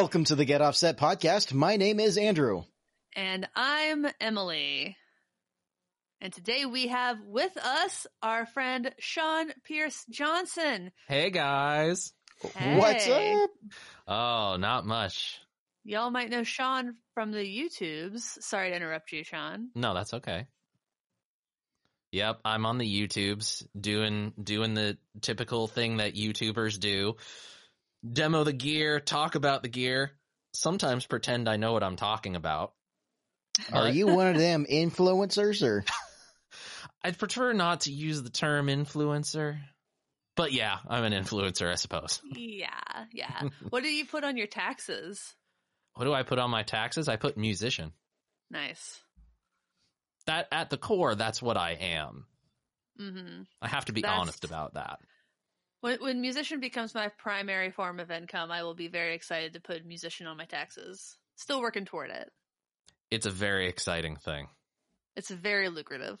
Welcome to the Get Offset podcast. My name is Andrew. And I'm Emily. And today we have with us our friend Sean Pierce Johnson. Hey guys. What's up? Oh, not much. Y'all might know Sean from the YouTubes. Sorry to interrupt you, Sean. No, that's okay. Yep, I'm on the YouTubes doing doing the typical thing that YouTubers do. Demo the gear, talk about the gear, sometimes pretend I know what I'm talking about. Are you one of them influencers or? I'd prefer not to use the term influencer. But yeah, I'm an influencer, I suppose. Yeah, yeah. what do you put on your taxes? What do I put on my taxes? I put musician. Nice. That at the core, that's what I am. hmm I have to be That's- honest about that. When, when musician becomes my primary form of income, I will be very excited to put musician on my taxes. Still working toward it. It's a very exciting thing. It's very lucrative.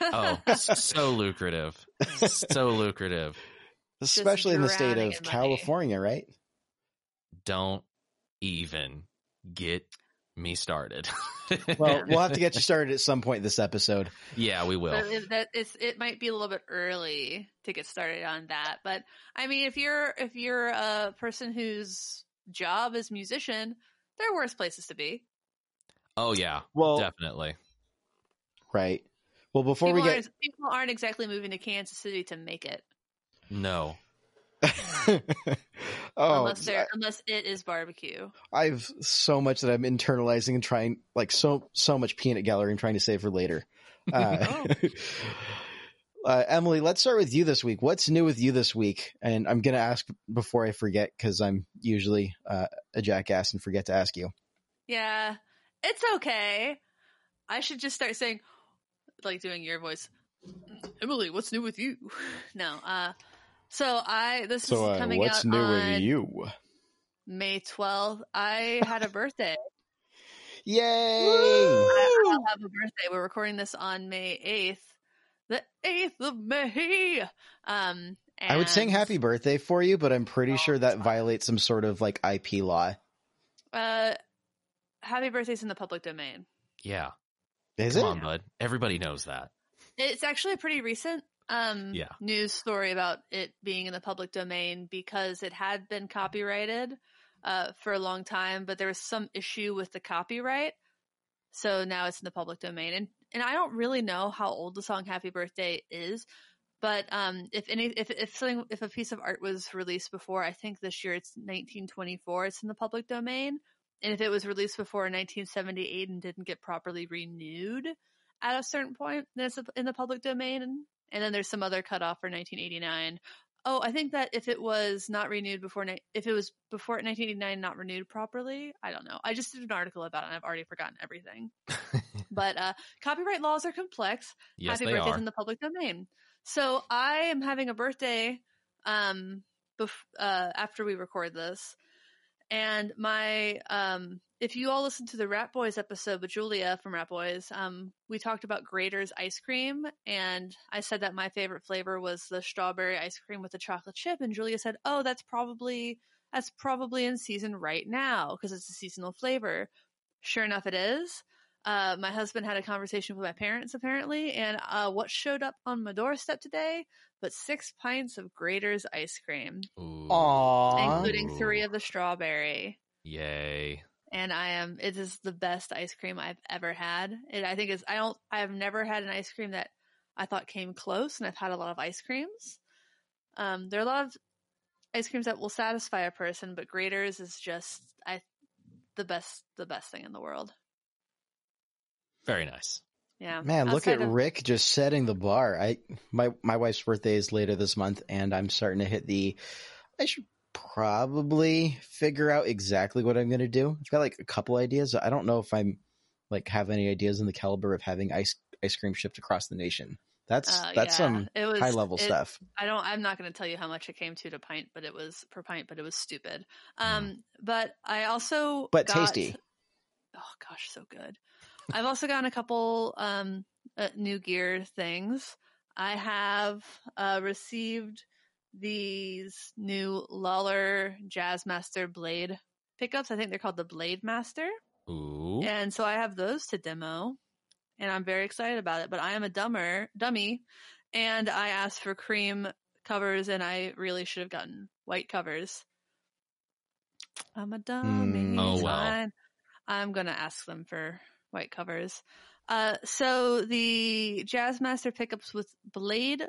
Oh, so lucrative. So lucrative. Especially in the state of in money. California, right? Don't even get me started. Well, we'll have to get you started at some point this episode. yeah, we will. But it, that it's it might be a little bit early to get started on that. But I mean, if you're if you're a person whose job is musician, there are worse places to be. Oh yeah, Well, definitely. right. Well, before People, we get aren't, people aren't exactly moving to Kansas City to make it, No. oh, unless they're unless it is barbecue. I've so much that I'm internalizing and trying, like so so much peanut gallery I'm trying to save for later. Uh, uh, Emily, let's start with you this week. What's new with you this week? And I'm gonna ask before I forget because I'm usually uh, a jackass and forget to ask you. Yeah, it's okay. I should just start saying, like doing your voice, Emily. What's new with you? No, uh, so I this So, is uh, coming what's out new on with you? May twelfth. I had a birthday. Yay! I, I'll have a birthday. We're recording this on May eighth, the eighth of May. Um, I would sing happy birthday for you, but I'm pretty Oh, sure that it's violates some sort of like IP law. Uh, happy birthday's in the public domain. Yeah. Is Come it? on, bud. Everybody knows that. It's actually pretty recent um Yeah. news story about it being in the public domain because it had been copyrighted uh for a long time, but there was some issue with the copyright. So now it's in the public domain. And and I don't really know how old the song Happy Birthday is, but um if any if if something if a piece of art was released before, I think this year it's 1924, it's in the public domain. And if it was released before 1978 and didn't get properly renewed, at a certain point then it's in the public domain and, then there's some other cutoff for 1989 oh i think that if it was not renewed before if it was before 1989 not renewed properly i don't know. I just did an article about it and i've already forgotten everything. But uh copyright laws are complex. Yes, happy they birthday's are. in the public domain. So i am having a birthday um bef- uh after we record this. And my um if you all listened to the Ratboys episode with Julia from Ratboys, um, we talked about Graeter's ice cream, and I said that my favorite flavor was the strawberry ice cream with the chocolate chip, and Julia said, "Oh, that's probably that's probably in season right now because it's a seasonal flavor." Sure enough, it is. Uh, my husband had a conversation with my parents apparently, and uh, what showed up on my doorstep today? But six pints of Graeter's ice cream, Ooh. Aww. including three of the strawberry Yay. And I am it is the best ice cream I've ever had. It I think is I don't I have never had an ice cream that I thought came close and I've had a lot of ice creams. Um there are a lot of ice creams that will satisfy a person, but Graeters is just I the best the best thing in the world. Very nice. Yeah. Man, look at of- Rick just setting the bar. I my my wife's birthday is later this month, and I'm starting to hit the. I should probably figure out exactly what I'm going to do. I've got like a couple ideas. I don't know if I'm like have any ideas in the caliber of having ice ice cream shipped across the nation. That's uh, that's yeah, some was, high level it- stuff. I don't. I'm not going to tell you how much it came to to pint, but it was per pint, but it was stupid. Mm. Um, but I also But got- tasty. Oh gosh, so good. I've also gotten a couple um uh, new gear things. I have uh, received these new Lollar Jazzmaster Blade pickups. I think they're called the Blade Master. Ooh. And so I have those to demo and I'm very excited about it, but I am a dumber dummy and I asked for cream covers and I really should have gotten white covers. I'm a dummy. Mm. Oh, fine. I'm going to ask them for white covers. Uh, so the Jazzmaster pickups with blade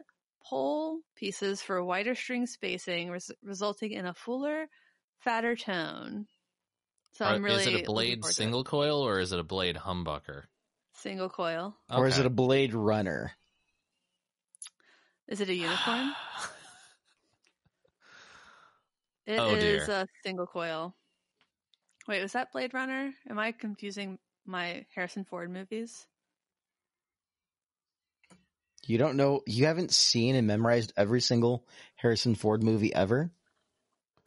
pole pieces for wider string spacing, res- resulting in a fuller, fatter tone. So Are- I'm really is it a blade forward it. single coil or is it a blade humbucker? single coil? Or is it a Blade Runner? Is it a unicorn? It is Oh, dear. a single coil. Wait, was that Blade Runner? Am I confusing my Harrison Ford movies? You don't know, you haven't seen and memorized every single Harrison Ford movie ever?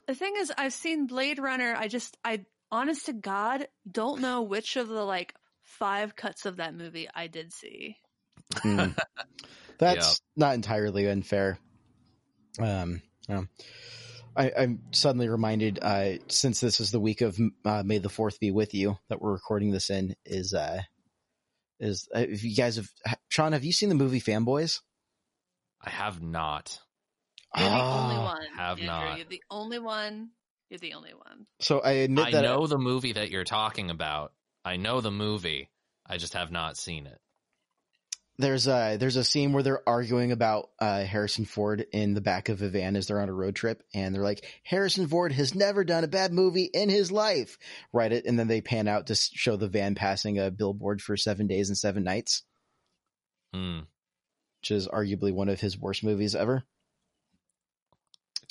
The thing is, I've seen Blade Runner. I just, I, honest to God, don't know which of the like five cuts of that movie I did see. Hmm. That's not entirely unfair. Um, yeah. I, I'm suddenly reminded, uh, since this is the week of uh, May the Fourth be with you that we're recording this in, is uh, is uh, if you guys have Sean, have you seen the movie Fanboys? I have not. You're the only Ah. one. have Andrew. not. You're the only one. You're the only one. So I admit I that know the movie that you're talking about. I know the movie. I just have not seen it. There's a there's a scene where they're arguing about uh, Harrison Ford in the back of a van as they're on a road trip, and they're like, Harrison Ford has never done a bad movie in his life, right? It, and then they pan out to show the van passing a billboard for Seven Days and Seven Nights, Hmm. which is arguably one of his worst movies ever.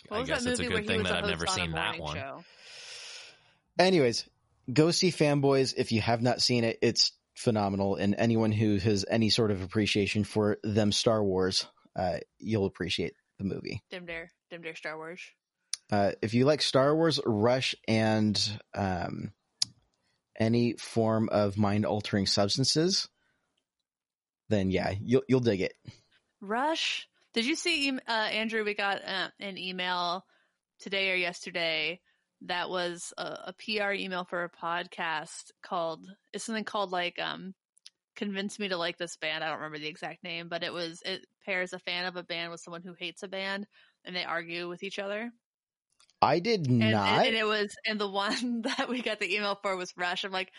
What I guess it's a good thing that I've never host on a seen that one. show? Anyways, go see Fanboys if you have not seen it. It's phenomenal, and anyone who has any sort of appreciation for them Star Wars, uh, you'll appreciate the movie. Dim Dare, Dim Dare Star Wars. Uh, if you like Star Wars, Rush, and um, any form of mind altering substances, then yeah, you'll you'll dig it. Rush. Did you see, uh, Andrew? We got uh, an email today or yesterday that was a, a PR email for a podcast called. It's something called like um, "Convince Me to Like This Band." I don't remember the exact name, but it was it pairs a fan of a band with someone who hates a band, and they argue with each other. I did And, not. and, and it was and the one that we got the email for was Rush. I'm like.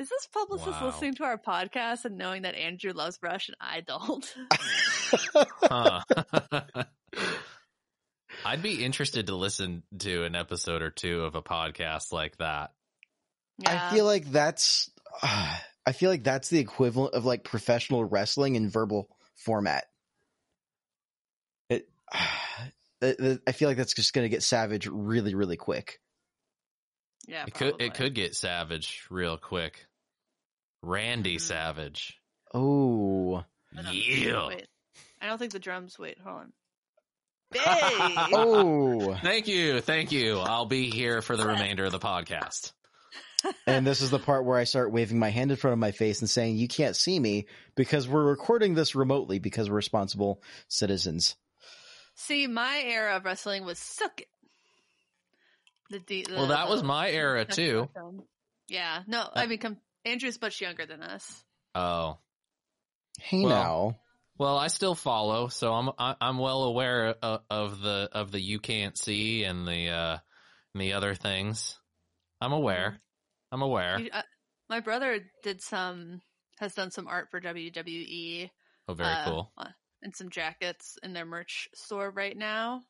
Is this publicist Wow. listening to our podcast and knowing that Andrew loves Rush and I don't? Huh. I'd be interested to listen to an episode or two of a podcast like that. I feel like that's. Uh, I feel like that's the equivalent of like professional wrestling in verbal format. It. it- it- I feel like that's just going to get savage really, really quick. yeah, It could it could get savage real quick. Randy Mhm. Savage. Oh, I Yeah. Wait, I don't think the drums. Wait, hold on. Hey, oh, Thank you, thank you. I'll be here for the remainder of the podcast. and this is the part where I start waving my hand in front of my face and saying, "You can't see me because we're recording this remotely because we're responsible citizens." see, my era of wrestling was suck it. The, D, the Well, that was my era too. Yeah, no, I uh, mean, com- Andrew's much younger than us. Oh, Hey Well, now, well, I still follow, so I'm I, I'm well aware of, of the of the you can't see and the uh and the other things. I'm aware. I'm aware. You- uh, my brother did some, has done some art for WWE Oh, very uh, cool. and some jackets in their merch store right now.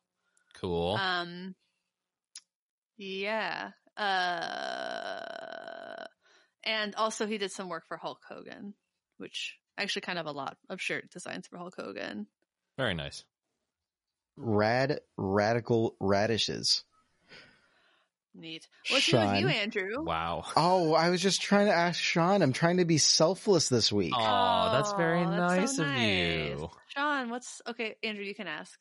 Cool. Um, yeah. Uh, and also he did some work for Hulk Hogan, which actually kind of a lot of shirt designs for Hulk Hogan. very nice. rad radical radishes. Neat. What's new with you, Andrew? Wow. Oh, I was just trying to ask Sean. I'm trying to be selfless this week. Oh, that's very Aw, nice so of you. Sean, what's okay? Andrew, you can ask.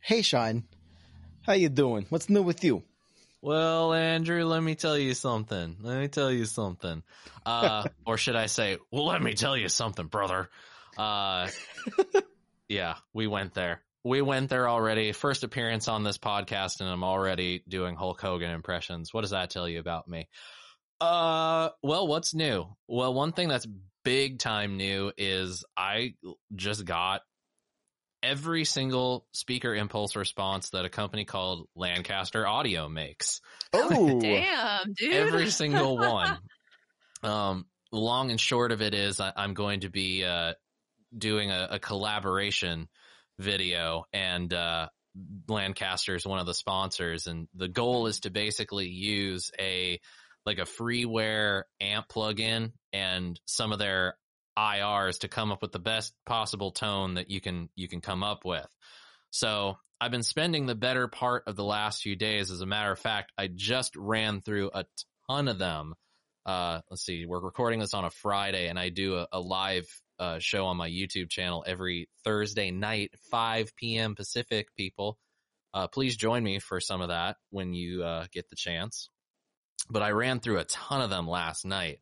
Hey, Sean, how you doing? What's new with you? Well, Andrew, let me tell you something. Let me tell you something. Uh, or should I say, well, let me tell you something, brother. Uh, yeah, we went there. we went there already. First appearance on this podcast, and I'm already doing Hulk Hogan impressions. What does that tell you about me? Uh, well, what's new? Well, one thing that's big time new is I just got every single speaker impulse response that a company called Lancaster Audio makes. Oh, Damn, dude. Every single one. Um, long and short of it is I, I'm going to be uh, doing a, a collaboration video, and uh, Lancaster is one of the sponsors, and the goal is to basically use a like a freeware amp plugin and some of their IRs to come up with the best possible tone that you can you can come up with. So I've been spending the better part of the last few days. As a matter of fact, I just ran through a ton of them. Uh, let's see, we're recording this on a Friday, and I do a, a live uh, show on my YouTube channel every Thursday night, 5 p.m. Pacific. People, uh, please join me for some of that when you uh, get the chance. But I ran through a ton of them last night.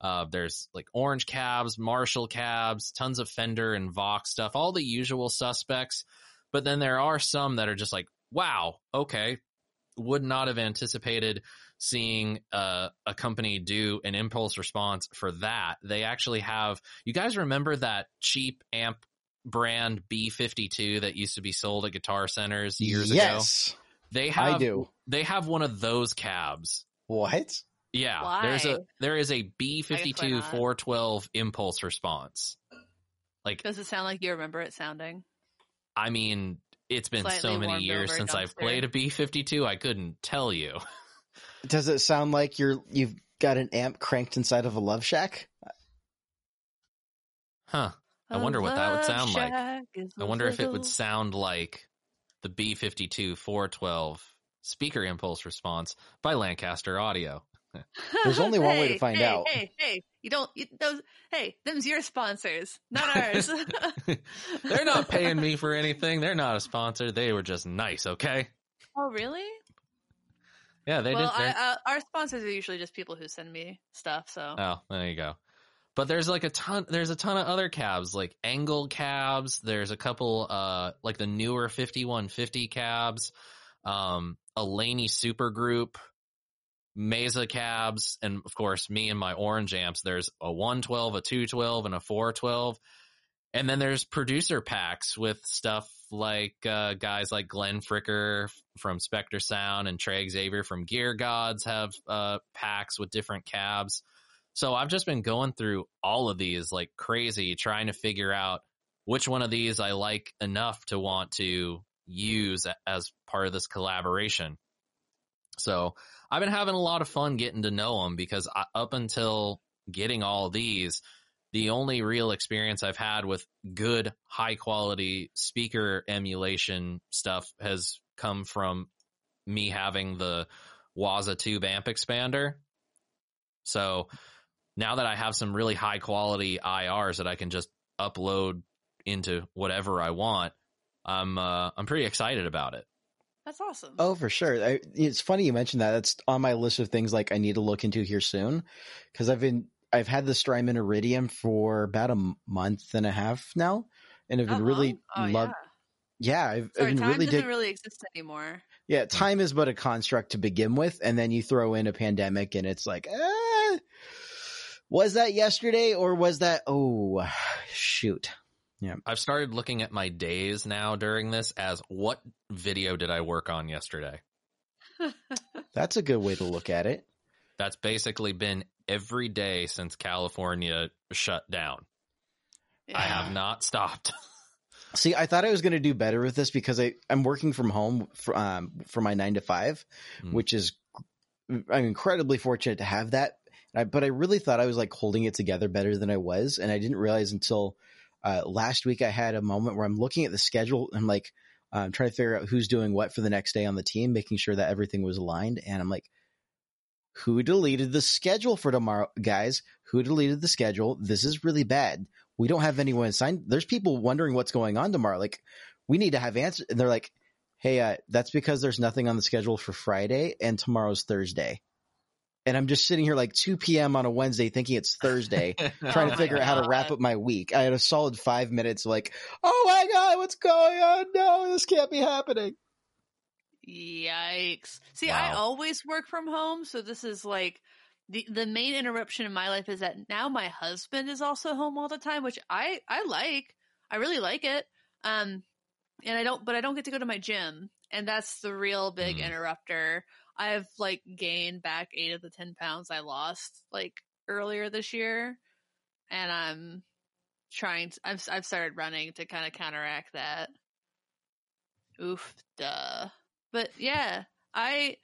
Uh, there's like orange cabs, Marshall cabs, tons of Fender and Vox stuff, all the usual suspects. But then there are some that are just like, wow, okay, would not have anticipated seeing uh, a company do an impulse response for that. They actually have, you guys remember that cheap amp brand B52 that used to be sold at guitar centers years ago? yes, They have, I do. they have one of those cabs. What? Yeah, Why? there's a there is a B fifty two four twelve impulse response. Like Does it sound like you remember it sounding? I mean, it's been so many years since I've played a B fifty two. I couldn't tell you. Does it sound like you're you've got an amp cranked inside of a love shack? Huh? I A wonder what that would sound like. shack is I a wonder if it would sound like the B fifty two four twelve speaker impulse response by Lancaster Audio. There's only one way to find hey, out. Hey, hey, you don't. You, those. Hey, them's your sponsors, not ours. They're not paying me for anything. They're not a sponsor. They were just nice. Okay. oh, really? Yeah, they well, did. they're- I, uh, our sponsors are usually just people who send me stuff. So Oh, there you go. But there's like a ton there's a ton of other cabs, like ENGL cabs, there's a couple uh like the newer 5150 cabs, um a Laney super group, Mesa cabs, and of course me and my orange amps, there's a 112, a 212, and a 412. And then there's producer packs with stuff like uh, guys like Glenn Fricker from Spectre Sound and Trey Xavier from Gear Gods have uh, packs with different cabs. So I've just been going through all of these like crazy, trying to figure out which one of these I like enough to want to use as part of this collaboration. So I've been having a lot of fun getting to know them because I, up until getting all these, the only real experience I've had with good, high quality speaker emulation stuff has come from me having the Waza Tube amp expander. So now that I have some really high quality IRs that I can just upload into whatever I want, I'm uh, I'm pretty excited about it. That's awesome. Oh, for sure. I, it's funny you mentioned that. That's on my list of things like I need to look into here soon because I've been I've had the Strymon Iridium for about a m- month and a half now, and I've been really long? Oh, love. yeah. Yeah, I've, I've been time really doesn't dig. really exist anymore. Yeah, time is but a construct to begin with, and then you throw in a pandemic, and it's like, eh, was that yesterday or was that? Oh, shoot. I've started looking at my days now during this as what video did I work on yesterday? That's a good way to look at it. That's basically been every day since California shut down. I have not stopped. See, I thought I was going to do better with this because I, I'm working from home for, um, for my nine to five, Hmm. which is, I'm incredibly fortunate to have that. I, but I really thought I was like holding it together better than I was. And I didn't realize until uh, last week I had a moment where I'm looking at the schedule and I'm like, I'm trying to figure out who's doing what for the next day on the team, making sure that everything was aligned. And I'm like, who deleted the schedule for tomorrow, guys? Who deleted the schedule? This is really bad. We don't have anyone assigned. There's people wondering what's going on tomorrow. Like, we need to have answers. And they're like, hey, uh, that's because there's nothing on the schedule for Friday and tomorrow's Thursday. And I'm just sitting here like 2 p.m. on a Wednesday thinking it's Thursday, trying Oh to my figure out how to wrap up my week. I had a solid five minutes like, oh my God, what's going on? No, this can't be happening. Yikes. See, I always work from home, so this is like the the main interruption in my life is that now my husband is also home all the time, which I I like. I really like it. Um and I don't but I don't get to go to my gym, and that's the real big Mm. interrupter. I've like gained back 8 of the 10 pounds I lost like earlier this year, and I'm trying to, I've I've started running to kind of counteract that. Oof, duh. But yeah, I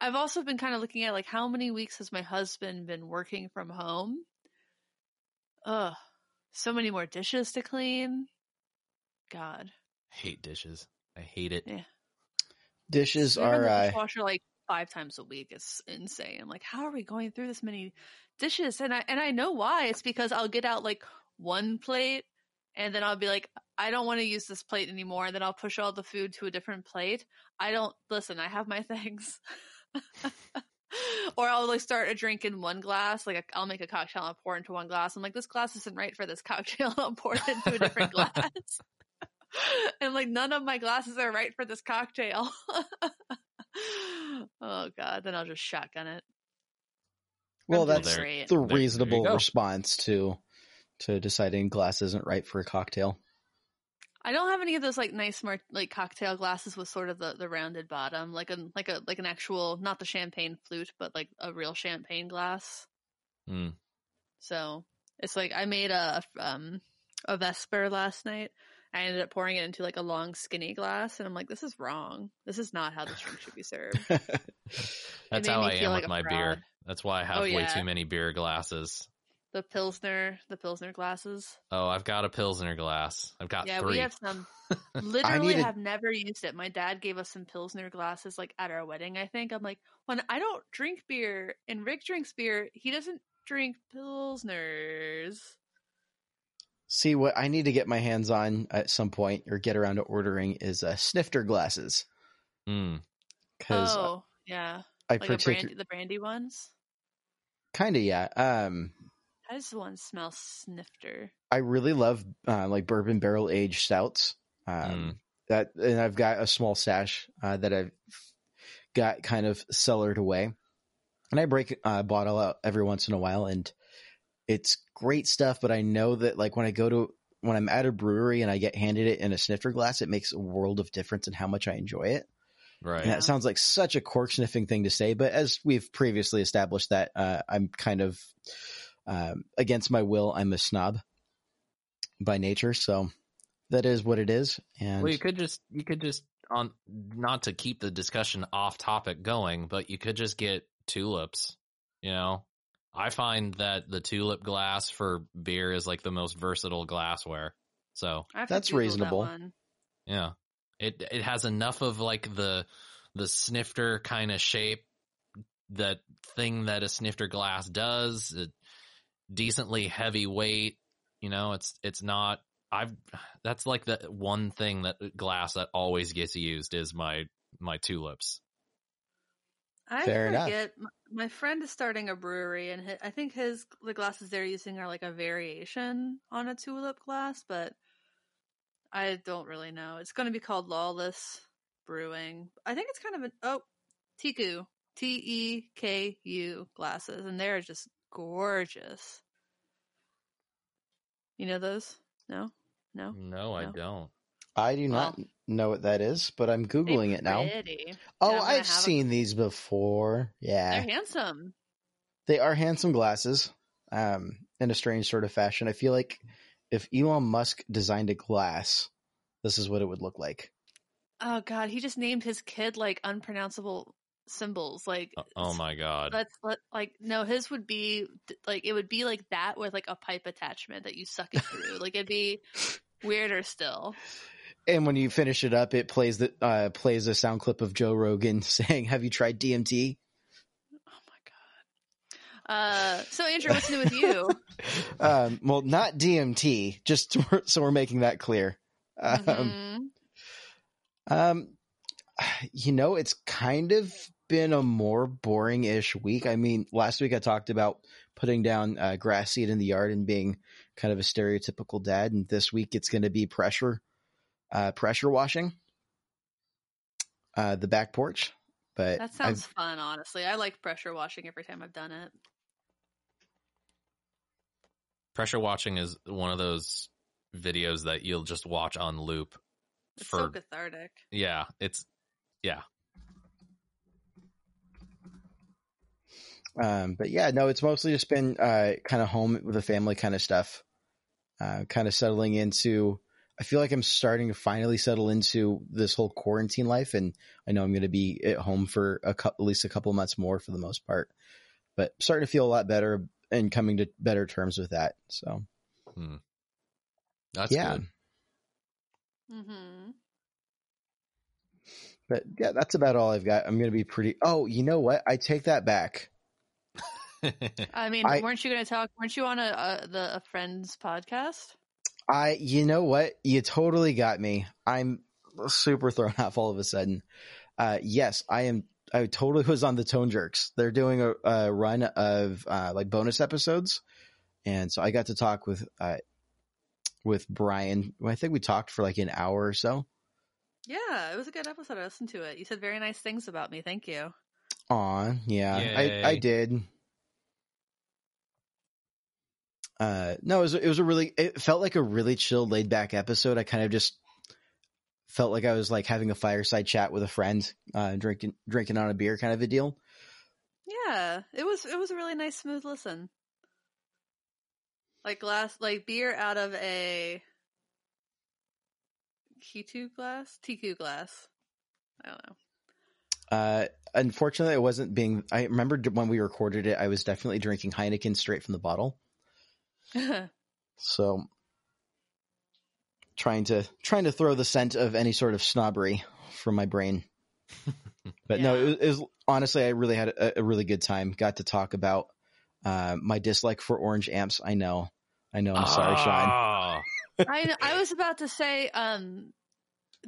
I've also been kind of looking at like how many weeks has my husband been working from home? Ugh, so many more dishes to clean. God, hate dishes. I hate it. Yeah. Dishes We are, the uh, dishwasher like five times a week. is insane. Like, how are we going through this many dishes? And I and I know why. It's because I'll get out like one plate, and then I'll be like, I don't want to use this plate anymore. And then I'll push all the food to a different plate. I don't listen. I have my things. or I'll like start a drink in one glass. Like I'll make a cocktail and I'll pour into one glass. I'm like, this glass isn't right for this cocktail. I'll pour it into a different glass. and like none of my glasses are right for this cocktail. oh god, then I'll just shotgun it. well, I'm doing that's the There- there reasonable go. response to to deciding glass isn't right for a cocktail. I don't have any of those like nice mar- like cocktail glasses with sort of the, the rounded bottom, like a like a like an actual not the champagne flute, but like a real champagne glass. Mm. So it's like I made a um a Vesper last night. I ended up pouring it into like a long skinny glass, and I'm like, this is wrong. This is not how this drink should be served. That's how I am like with my fraud. beer. That's why I have Oh, way yeah. too many beer glasses. The pilsner, the pilsner glasses. Oh, I've got a pilsner glass. I've got yeah, three. we have some. Literally, have never used it. My dad gave us some pilsner glasses, like at our wedding. I think I'm like, when I don't drink beer and Rick drinks beer, he doesn't drink pilsners. See, what I need to get my hands on at some point or get around to ordering is uh, snifter glasses Mm. because Oh, yeah, I like a particularly brandy, the brandy ones. kind of yeah. Um, How does the one smell snifter? I really love uh, like bourbon barrel aged stouts. Um, Mm. That and I've got a small stash uh, that I've got kind of cellared away, and I break a uh, bottle out every once in a while, and it's great stuff. But I know that like when I go to when I'm at a brewery and I get handed it in a snifter glass, it makes a world of difference in how much I enjoy it. Right. And that sounds like such a cork sniffing thing to say, but as we've previously established, that uh, I'm kind of um, against my will. I'm a snob by nature, so that is what it is. And Well, you could just you could just on not to keep the discussion off topic going, but you could just get tulips. You know, I find that the tulip glass for beer is like the most versatile glassware. So I have to That's Google that reasonable. one. yeah, it it has enough of like the the snifter kind of shape, that thing that a snifter glass does. It, decently heavy weight. You know, it's it's not. I've that's like the one thing that glass that always gets used is my my tulips. I Fair forget. m- My friend is starting a brewery, and hi I think his the glasses they're using are like a variation on a tulip glass, but I don't really know. It's going to be called Lawless Brewing. I think it's kind of an oh Teku T E K U glasses, and they're just gorgeous. You know those? No, no. No, I don't. I do not Well- know what that is, but I'm googling it now. pretty. Oh, Yeah, I'm gonna I've have 'em. seen these before. Yeah, They're handsome. they are handsome glasses. Um, in a strange sort of fashion. I feel like if Elon Musk designed a glass, this is what it would look like. Oh God, he just named his kid like unpronounceable symbols. Like, Oh, oh my god. Let's let like no, his would be like it would be like that with like a pipe attachment that you suck it through. like it'd be weirder still. And when you finish it up, it plays the uh, plays a sound clip of Joe Rogan saying, "Have you tried DMT?" Oh my god. Uh, so Andrew, what's new with you? um, well, not DMT. Just to- so we're making that clear. Um, Mhm. um, you know, it's kind of been a more boring-ish week. I mean, last week I talked about putting down uh, grass seed in the yard and being kind of a stereotypical dad, and this week it's going to be pressure, uh, pressure washing, uh, the back porch. But That sounds fun, honestly. I like pressure washing every time I've done it. Pressure washing is one of those videos that you'll just watch on loop. It's For so cathartic. yeah, it's yeah. Um, but yeah, no, it's mostly just been uh, kind of home with the family kind of stuff. Uh, kind of settling into. I feel like I'm starting to finally settle into this whole quarantine life, and I know I'm going to be at home for a couple, at least a couple months more for the most part. But starting to feel a lot better and coming to better terms with that. So hmm. That's yeah, good. Mm-hmm. but yeah, that's about all I've got. I'm going to be pretty. Oh, you know what? I take that back. I mean, I- weren't you going to talk? Weren't you on a, a the a friend's podcast? I, you know what? You totally got me. I'm super thrown off all of a sudden. Uh, yes, I am. I totally was on the Tone Jerks. They're doing a, a run of uh, like bonus episodes, and so I got to talk with uh, with Brian. I think we talked for like an hour or so. Yeah, it was a good episode. I listened to it. You said very nice things about me. Thank you. Aw, yeah, I, I did. Uh, no, it was, it was a really, it felt like a really chill, laid back episode. I kind of just felt like I was like having a fireside chat with a friend, uh, drinking, drinking on a beer kind of a deal. Yeah, it was it was a really nice, smooth listen. Like glass, like beer out of a K2 glass, TQ glass. I don't know. Uh, unfortunately, I wasn't being, I remember when we recorded it, I was definitely drinking Heineken straight from the bottle. So trying to, trying to throw the scent of any sort of snobbery from my brain. But no, it was, it was honestly, I really had a, a really good time. Got to talk about uh, my dislike for orange amps. I know, I know. I'm sorry, Sean. Ah. I I was about to say, um,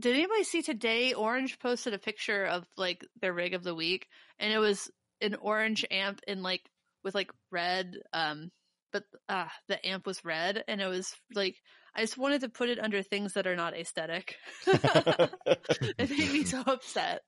did anybody see today? Orange posted a picture of like their rig of the week, and it was an orange amp in like with like red, um, but ah, the amp was red, and it was like I just wanted to put it under things that are not aesthetic. it made me so upset.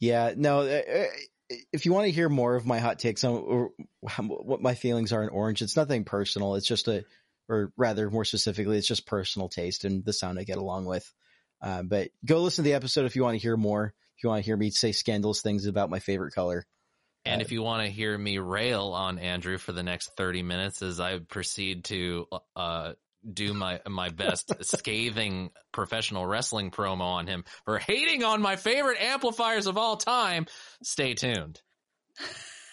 Yeah, no. uh, uh, If you want to hear more of my hot takes on what my feelings are in orange, it's nothing personal. It's just a, or rather, more specifically, it's just personal taste and the sound I get along with. Uh, but go listen to the episode if you want to hear more. If you want to hear me say scandalous things about my favorite color. And if you want to hear me rail on Andrew for the next 30 minutes as I proceed to uh, do my my best scathing professional wrestling promo on him for hating on my favorite amplifiers of all time, stay tuned.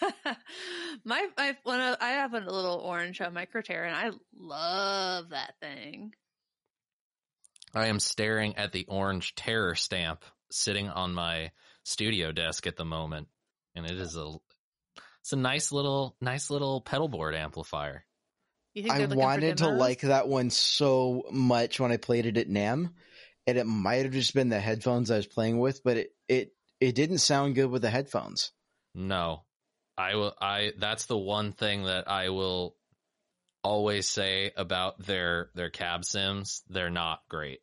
my my one of, I have a little orange on my Cortera, and I love that thing. I am staring at the orange terror stamp sitting on my studio desk at the moment, and it is a it's a nice little nice little pedal board amplifier. You think I they're looking for wanted to like that one so much when I played it at NAMM, and it might have just been the headphones I was playing with, but it it it didn't sound good with the headphones. No. I will I that's the one thing that I will always say about their their cab sims. They're not great.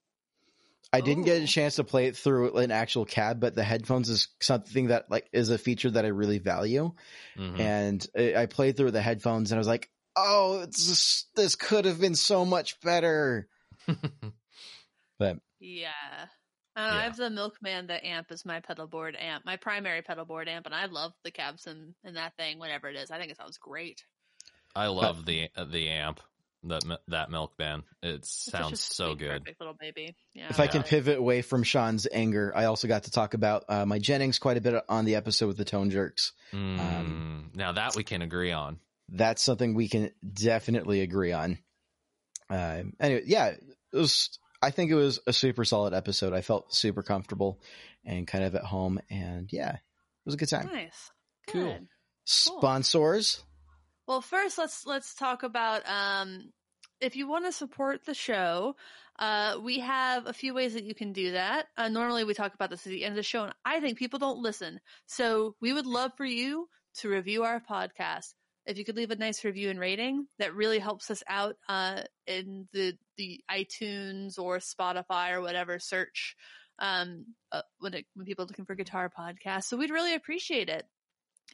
I didn't get a chance to play it through an actual cab, but the headphones is something that like is a feature that I really value. Mhm. And I I played through the headphones, and I was like, "Oh, it's just, this could have been so much better." But Yeah. I, don't I have the Milkman, the amp is my pedal board amp, my primary pedal board amp, and I love the Cabsim and that thing, whatever it is. I think it sounds great. I love the the amp that mi- that Milkman. It It's such sounds so sweet, good. Perfect little baby. Yeah. if I I can pivot away from Sean's anger, I also got to talk about uh, my Jennings quite a bit on the episode with the Tone Jerks. Mm, now that we can agree on. That's something we can definitely agree on. Uh, anyway, yeah, it was. I think it was a super solid episode. I felt super comfortable and kind of at home, and yeah, it was a good time. Nice. Cool. Good. Sponsors. Well, first let's let's talk about um if you want to support the show, uh, we have a few ways that you can do that. Uh, normally, we talk about this at the end of the show, and I think people don't listen. So, we would love for you to review our podcast. If you could leave a nice review and rating, that really helps us out uh, in the the iTunes or Spotify or whatever search um, uh, when it, when people are looking for guitar podcasts. So, we'd really appreciate it.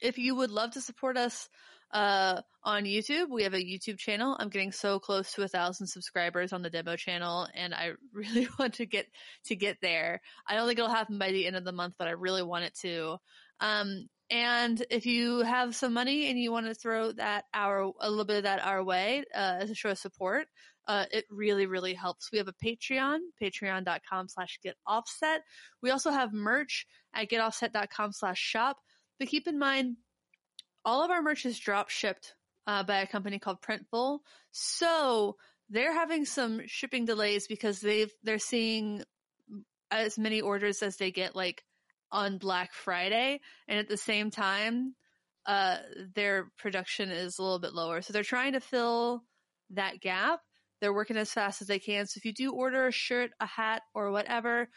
If you would love to support us uh, on YouTube. We have a YouTube channel. I'm getting so close to a thousand subscribers on the demo channel, and I really want to get to get there. I don't think it'll happen by the end of the month, but I really want it to. Um, and if you have some money and you want to throw that our a little bit of that our way uh, as a show of support, uh, it really really helps. We have a Patreon, Patreon.com/slash Get Offset. We also have merch at GetOffset.com/slash-shop. But keep in mind, all of our merch is drop shipped uh, by a company called Printful. So they're having some shipping delays because they've they're seeing as many orders as they get like on Black Friday, and at the same time, uh, their production is a little bit lower. So they're trying to fill that gap. They're working as fast as they can. So if you do order a shirt, a hat, or whatever,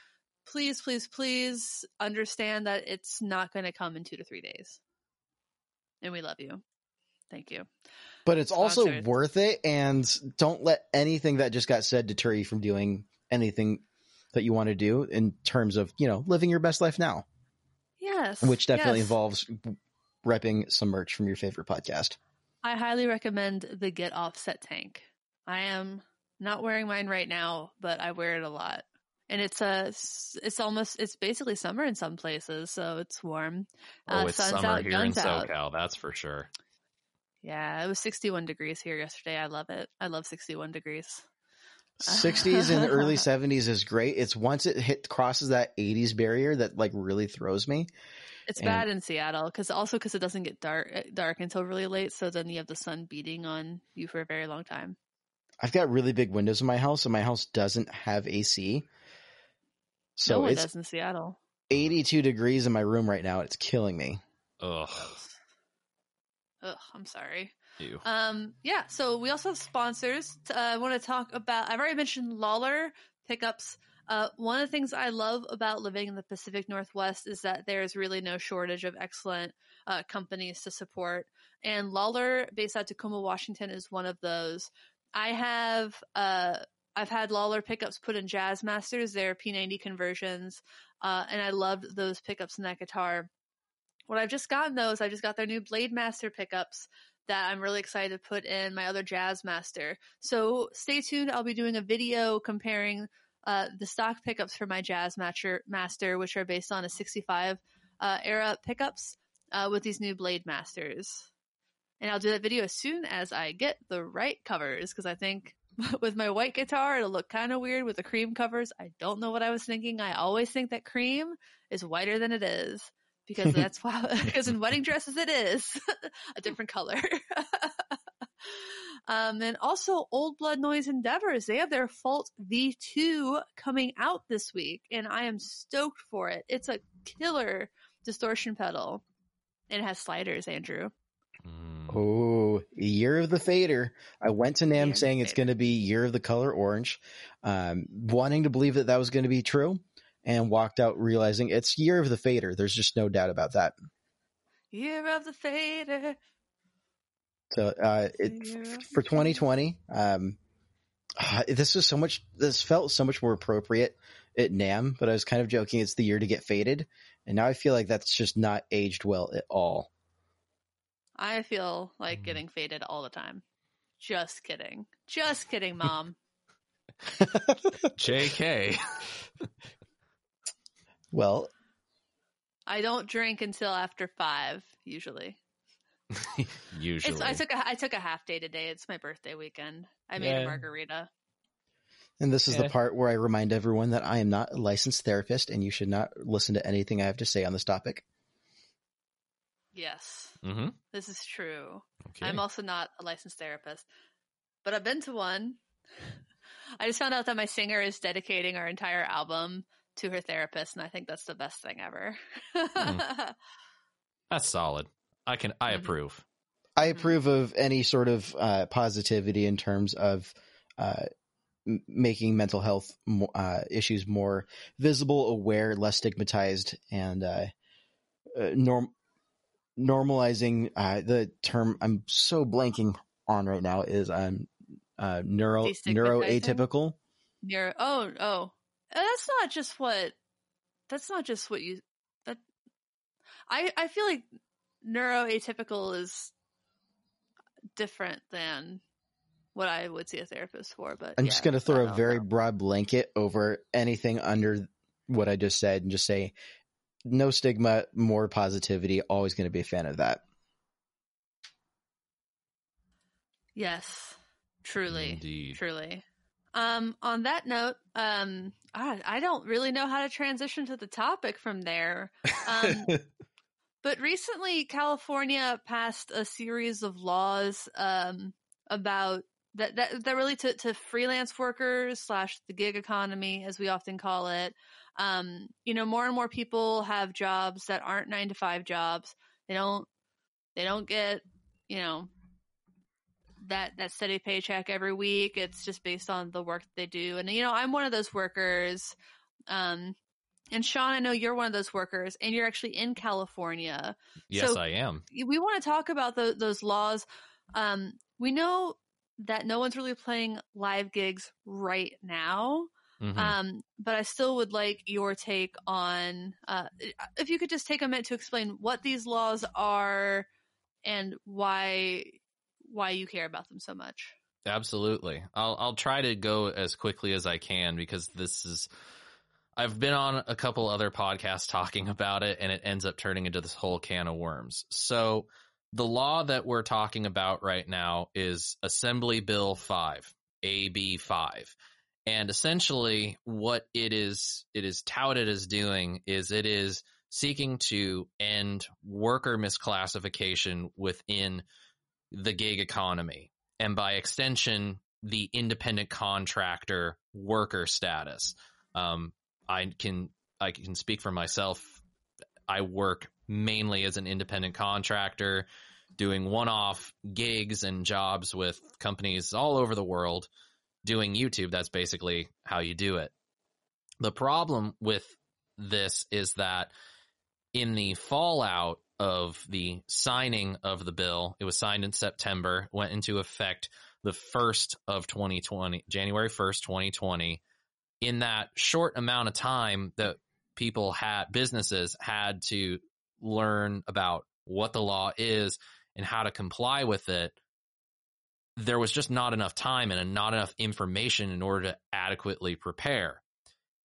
please, please, please understand that it's not going to come in two to three days and we love you. Thank you. But it's also worth it, and don't let anything that just got said deter you from doing anything that you want to do in terms of you know living your best life now, Yes. which definitely yes. involves repping some merch from your favorite podcast. I highly recommend the Get Offset tank. I am not wearing mine right now, but I wear it a lot. And it's a, it's almost, it's basically summer in some places, so it's warm. Oh, Uh, it's sun's summer out, here in guns out. SoCal, that's for sure. Yeah, it was 61 degrees here yesterday. I love it. I love 61 degrees. 60s and early 70s is great. It's once it hit crosses that 80s barrier that like really throws me. It's And- bad in Seattle because also because it doesn't get dark dark until really late, so then you have the sun beating on you for a very long time. I've got really big windows in my house, and my house doesn't have AC. So no one it's does in Seattle. 82 degrees in my room right now. It's killing me. Ugh. Ugh, I'm sorry. Ew. Um, yeah. So we also have sponsors. Uh, I want to talk about. I've already mentioned Lollar pickups. Uh, one of the things I love about living in the Pacific Northwest is that there's really no shortage of excellent uh, companies to support, and Lollar, based out of Tacoma, Washington, is one of those. I have uh, I've had Lollar pickups put in Jazz Masters, their P90 conversions, uh, and I loved those pickups in that guitar. What I've just gotten though is I just got their new Blade Master pickups that I'm really excited to put in my other Jazz Master. So stay tuned. I'll be doing a video comparing uh, the stock pickups for my Jazz Master, Master which are based on a 65 uh, era pickups, uh, with these new Blade Masters. And I'll do that video as soon as I get the right covers because I think with my white guitar it'll look kind of weird with the cream covers. I don't know what I was thinking. I always think that cream is whiter than it is because that's why because in wedding dresses it is a different color. um, and also Old Blood Noise Endeavors, they have their Fault V2 coming out this week, and I am stoked for it. It's a killer distortion pedal. And it has sliders, Andrew. Oh, year of the fader. I went to NAMM the saying it's going to be year of the color orange, um, wanting to believe that that was going to be true, and walked out realizing it's year of the fader. There's just no doubt about that. Year of the Fader. So uh, it for 2020. Um, ah, this was so much. This felt so much more appropriate at NAMM, but I was kind of joking. It's the year to get faded, and now I feel like that's just not aged well at all. I feel like Mm. getting faded all the time. Just kidding. Just kidding, mom. JK. well, I don't drink until after five, usually. Usually. It's, I took a I took a half day today. It's my birthday weekend. I made Yeah. a margarita. and this is Yeah. the part where I remind everyone that I am not a licensed therapist, and you should not listen to anything I have to say on this topic. Yes, hmm this is true. Okay. I'm also not a licensed therapist, but I've been to one. I just found out that my singer is dedicating our entire album to her therapist, and I think that's the best thing ever. That's solid. I can. I Mhm. approve. I Mhm. approve of any sort of uh, positivity in terms of uh, m- making mental health mo- uh, issues more visible, aware, less stigmatized, and uh, uh, norm normalizing uh, the term I'm so blanking on right now is um uh, neuro neuroatypical. Neuro. Oh, oh, Uh, that's not just what. That's not just what you. That. I I feel like neuroatypical is different than what I would see a therapist for. But I'm yeah, just going to throw a very know. broad blanket over anything under what I just said and just say no stigma, more positivity. Always going to be a fan of that. Yes, truly. Indeed. Truly. Um, on that note, um, I, I don't really know how to transition to the topic from there. Um, but recently, California passed a series of laws um, about that, that that relate to, to freelance workers slash the gig economy, as we often call it. Um, you know, more and more people have jobs that aren't nine to five jobs. They don't they don't get you know that that steady paycheck every week. It's just based on the work they do. And you know, I'm one of those workers. Um, and Sean, I know you're one of those workers, and you're actually in California. Yes, So- I am. We want to talk about tho- those laws. Um, we know that no one's really playing live gigs right now. Mhm. Um, but I still would like your take on uh, if you could just take a minute to explain what these laws are and why why you care about them so much. Absolutely. I'll I'll try to go as quickly as I can because this is I've been on a couple other podcasts talking about it and it ends up turning into this whole can of worms. So the law that we're talking about right now is Assembly Bill 5, AB 5. And essentially what it is it is touted as doing is it is seeking to end worker misclassification within the gig economy and by extension the independent contractor worker status. Um, I can I can speak for myself. I work mainly as an independent contractor, doing one-off gigs and jobs with companies all over the world. Doing YouTube, that's basically how you do it. The problem with this is that in the fallout of the signing of the bill, it was signed in September, went into effect the 1st of 2020, January 1st, 2020. In that short amount of time that people had, businesses had to learn about what the law is and how to comply with it, there was just not enough time and not enough information in order to adequately prepare.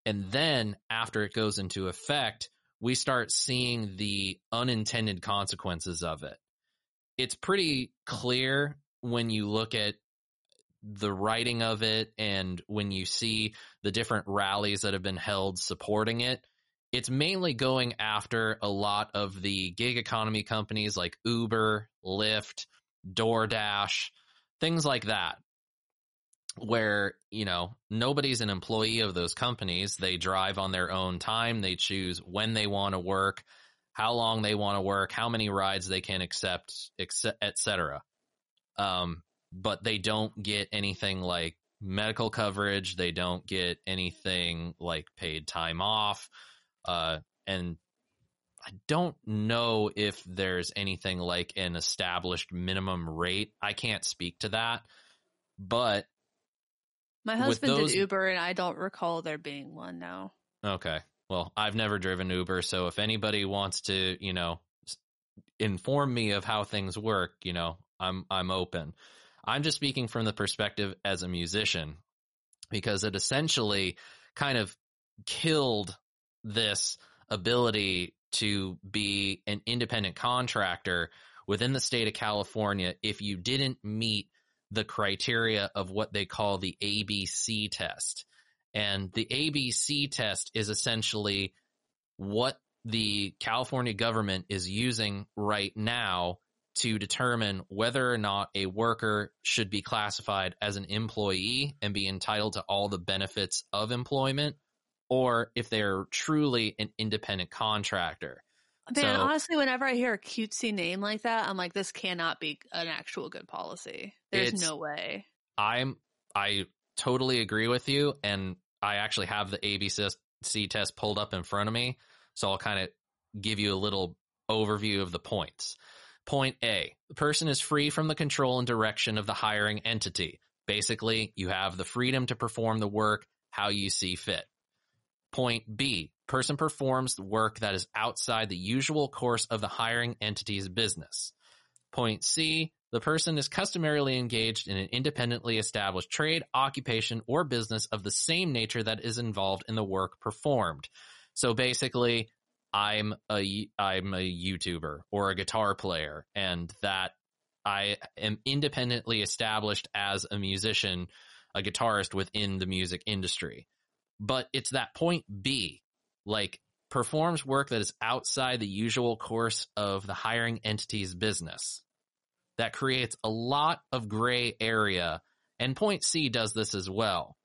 And then after it goes into effect, we start seeing the unintended consequences of it. It's pretty clear when you look at the writing of it and when you see the different rallies that have been held supporting it. It's mainly going after a lot of the gig economy companies like Uber, Lyft, DoorDash, things like that where you know nobody's an employee of those companies. They drive on their own time. They choose when they want to work how long they want to work how many rides they can accept etc um, but they don't get anything like medical coverage. They don't get anything like paid time off uh, and I don't know if there's anything like an established minimum rate. I can't speak to that, but My husband those- did Uber, and I don't recall there being one. No. Okay. Well, I've never driven Uber, so if anybody wants to, you know, inform me of how things work, you know, I'm I'm open. I'm just speaking from the perspective as a musician because it essentially kind of killed this ability to be an independent contractor within the state of California if you didn't meet the criteria of what they call the ABC test. And the ABC test is essentially what the California government is using right now to determine whether or not a worker should be classified as an employee and be entitled to all the benefits of employment or if they're truly an independent contractor. Man, So- honestly, whenever I hear a cutesy name like that, I'm like, this cannot be an actual good policy. There's no way. I'm I totally agree with you. And I actually have the ABC test pulled up in front of me. So I'll kind of give you a little overview of the points. Point A the person is free from the control and direction of the hiring entity. Basically, you have the freedom to perform the work how you see fit. Point B person performs the work that is outside the usual course of the hiring entity's business. Point C the person is customarily engaged in an independently established trade, occupation, or business of the same nature that is involved in the work performed. So basically, I'm a I'm a YouTuber or a guitar player, and that I am independently established as a musician, a guitarist within the music industry. But it's that point B, like performs work that is outside the usual course of the hiring entity's business. That creates a lot of gray area, and point C does this as well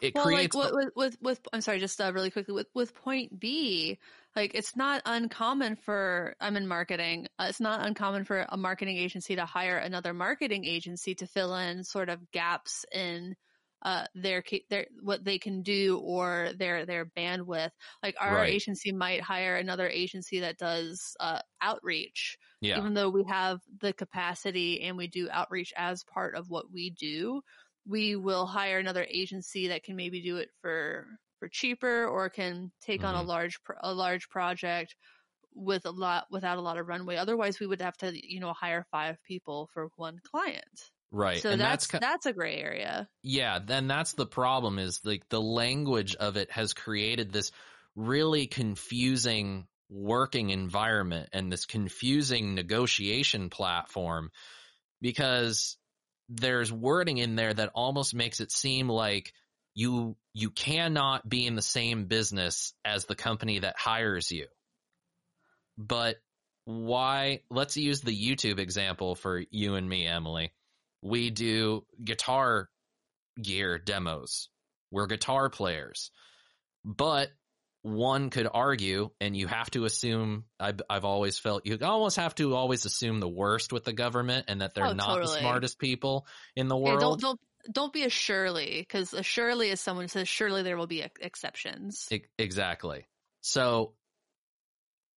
it well, creates like with, with with I'm sorry, just uh, really quickly with with point B, like it's not uncommon for I'm in marketing. Uh, it's not uncommon for a marketing agency to hire another marketing agency to fill in sort of gaps in uh their their what they can do or their their bandwidth like our right. agency might hire another agency that does uh outreach yeah. even though we have the capacity and we do outreach as part of what we do we will hire another agency that can maybe do it for for cheaper or can take mm-hmm. on a mm-hmm. large a large project with a lot without a lot of runway otherwise we would have to you know hire five people for one client right so and that's that's, that's a gray area yeah then that's the problem is like the language of it has created this really confusing working environment and this confusing negotiation platform because there's wording in there that almost makes it seem like you you cannot be in the same business as the company that hires you. But why let's use the YouTube example for you and me, Emily. We do guitar gear demos. We're guitar players. But one could argue, and you have to assume, I've, I've always felt you almost have to always assume the worst with the government and that they're oh, not totally. the smartest people in the world. don't, don't, don't be a Shirley because a Shirley is someone who says surely there will be exceptions. exactly. So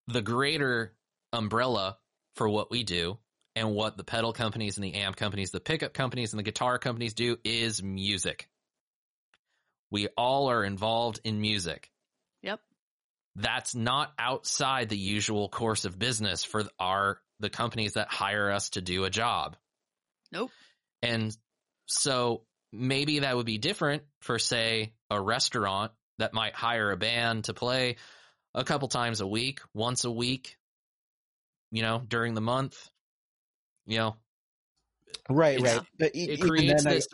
the greater umbrella for what we do and what the pedal companies and the amp companies, the pickup companies and the guitar companies do is music. We all are involved in music. Yep. That's not outside the usual course of business for our the companies that hire us to do a job. Nope. And so maybe that would be different for say a restaurant that might hire a band to play a couple times a week, once a week, you know, during the month. You know. Right, right. But it, creates this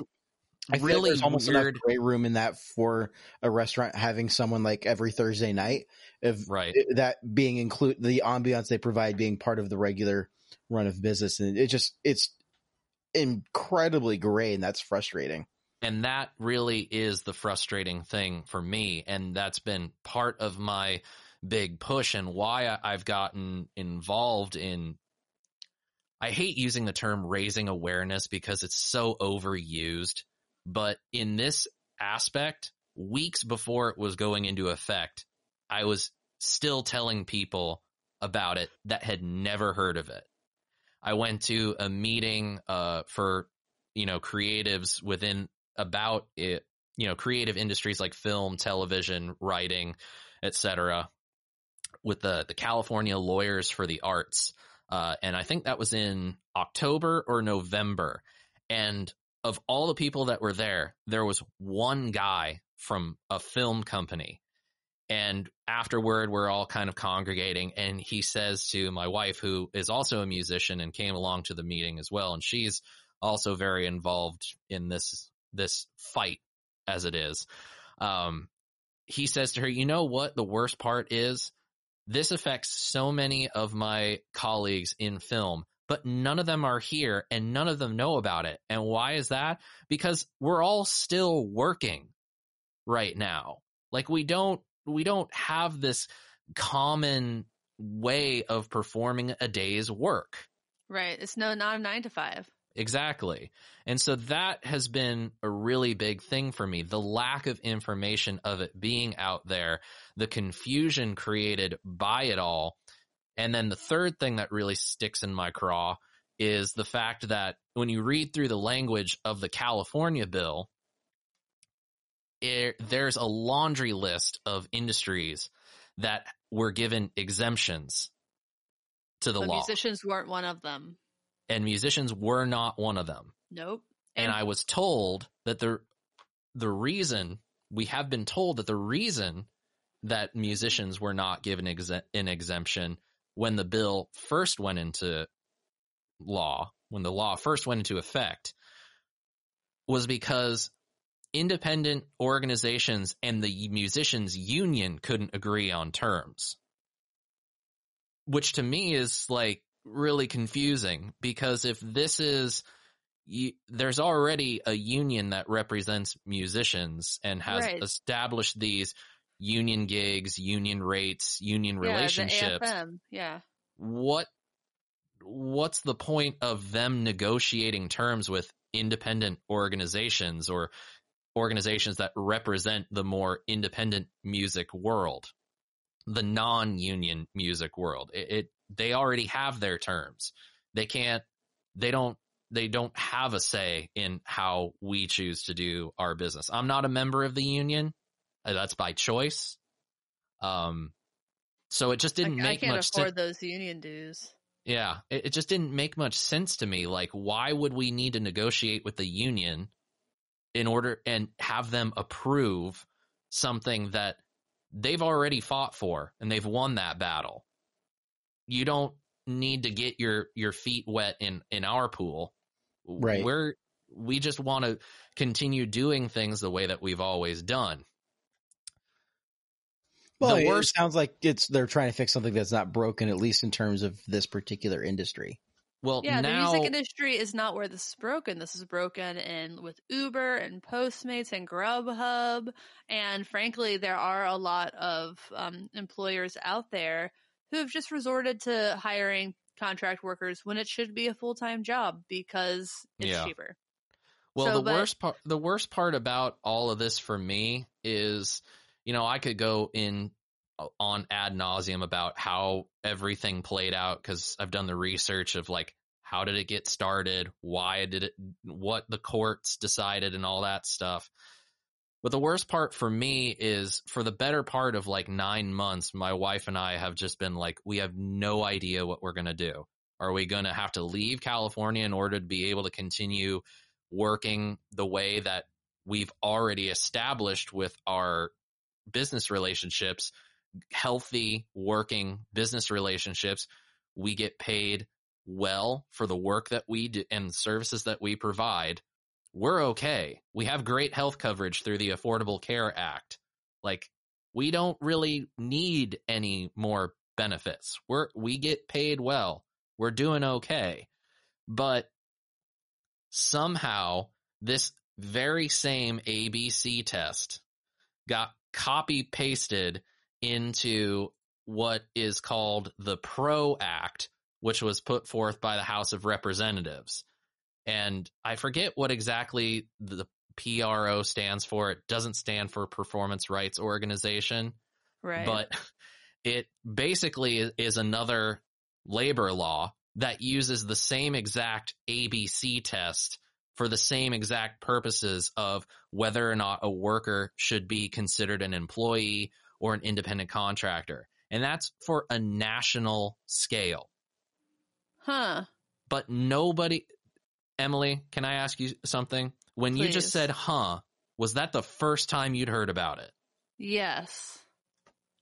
I, I really there's almost weird gray room in that for a restaurant having someone like every Thursday night, if right that being include the ambiance they provide being part of the regular run of business, and it just it's incredibly gray, and that's frustrating. And that really is the frustrating thing for me, and that's been part of my big push and why I've gotten involved in I hate using the term raising awareness because it's so overused. But in this aspect, weeks before it was going into effect, I was still telling people about it that had never heard of it. I went to a meeting uh, for you know creatives within about it, you know creative industries like film, television, writing, etc. With the the California Lawyers for the Arts, uh, and I think that was in October or November. And of all the people that were there, there was one guy from a film company. And afterward, we're all kind of congregating, and he says to my wife, who is also a musician and came along to the meeting as well, and she's also very involved in this this fight as it is. Um, he says to her, "You know what? The worst part is this affects so many of my colleagues in film but none of them are here and none of them know about it. And why is that? Because we're all still working right now. Like we don't, we don't have this common way of performing a day's work. Right. It's no, not a nine to five. exactly. And so that has been a really big thing for me. The lack of information of it being out there, the confusion created by it all. And then the third thing that really sticks in my craw is the fact that when you read through the language of the California bill, it, there's a laundry list of industries that were given exemptions to the but law. musicians weren't one of them. and musicians were not one of them. Nope. And I was told that the the reason we have been told that the reason that musicians were not given exe- an exemption when the bill first went into law, when the law first went into effect, was because independent organizations and the musicians union couldn't agree on terms. Which to me is like really confusing because if this is you, there's already a union that represents musicians and has Right. established these union gigs, union rates, union Yeah, relationships. Yeah. what what's the point of them negotiating terms with independent organizations or organizations that represent the more independent music world the non-union music world it, it they already have their terms they can't they don't they don't have a say in how we choose to do our business i'm not a member of the union that's by choice um so it just didn't I, I make can't much sense afford those union dues. yeah, it, it just didn't make much sense to me. Like, why would we need to negotiate with the union in order and have them approve something that they've already fought for and they've won that battle? You don't need to get your your feet wet in in our pool. Right. We're we just want to continue doing things the way that we've always done. Well, the it worst sounds like it's they're trying to fix something that's not broken, at least in terms of this particular industry. well Yeah, now the music industry is not where this is broken. This is broken in with Uber and Postmates and Grubhub, and frankly, there are a lot of um, employers out there who have just resorted to hiring contract workers when it should be a full time job because it's Yeah. cheaper. Well, So, the but- worst part, the worst part about all of this for me is, you know, I could go in on ad nauseum about how everything played out because I've done the research of like how did it get started, why did it, what the courts decided, and all that stuff. But the worst part for me is for the better part of like nine months, my wife and I have just been like, we have no idea what we're gonna do. Are we gonna have to leave California in order to be able to continue? working the way that we've already established with our business relationships, healthy working business relationships. We get paid well for the work that we do and services that we provide. We're okay. We have great health coverage through the Affordable Care Act. Like we don't really need any more benefits. We're we get paid well. We're doing okay. But somehow this very same ABC test got copy pasted into what is called the PRO Act, which was put forth by the House of Representatives. And I forget what exactly the PRO stands for. It doesn't stand for Performance Rights Organization Right. but it basically is- is another labor law that uses the same exact ABC test for the same exact purposes of whether or not a worker should be considered an employee or an independent contractor. And that's for a national scale. huh. But nobody, Emily, can I ask you something? When you just said, huh, was that the first time you'd heard about it? Yes.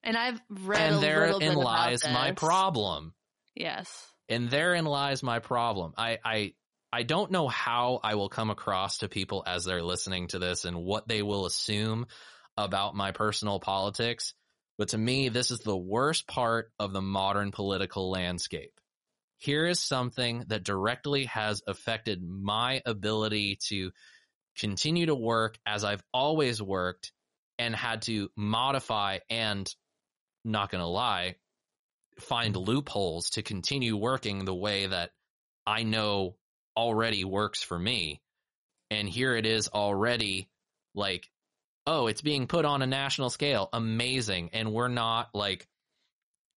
And I've read a and little bit therein lies my problem. Yes. and therein lies my problem. I, I, I don't know how I will come across to people as they're listening to this and what they will assume about my personal politics. But to me, this is the worst part of the modern political landscape. Here is something that directly has affected my ability to continue to work as I've always worked and had to modify and not going to lie, find loopholes to continue working the way that I know already works for me. And here it is already like, oh, it's being put on a national scale. Amazing. And we're not like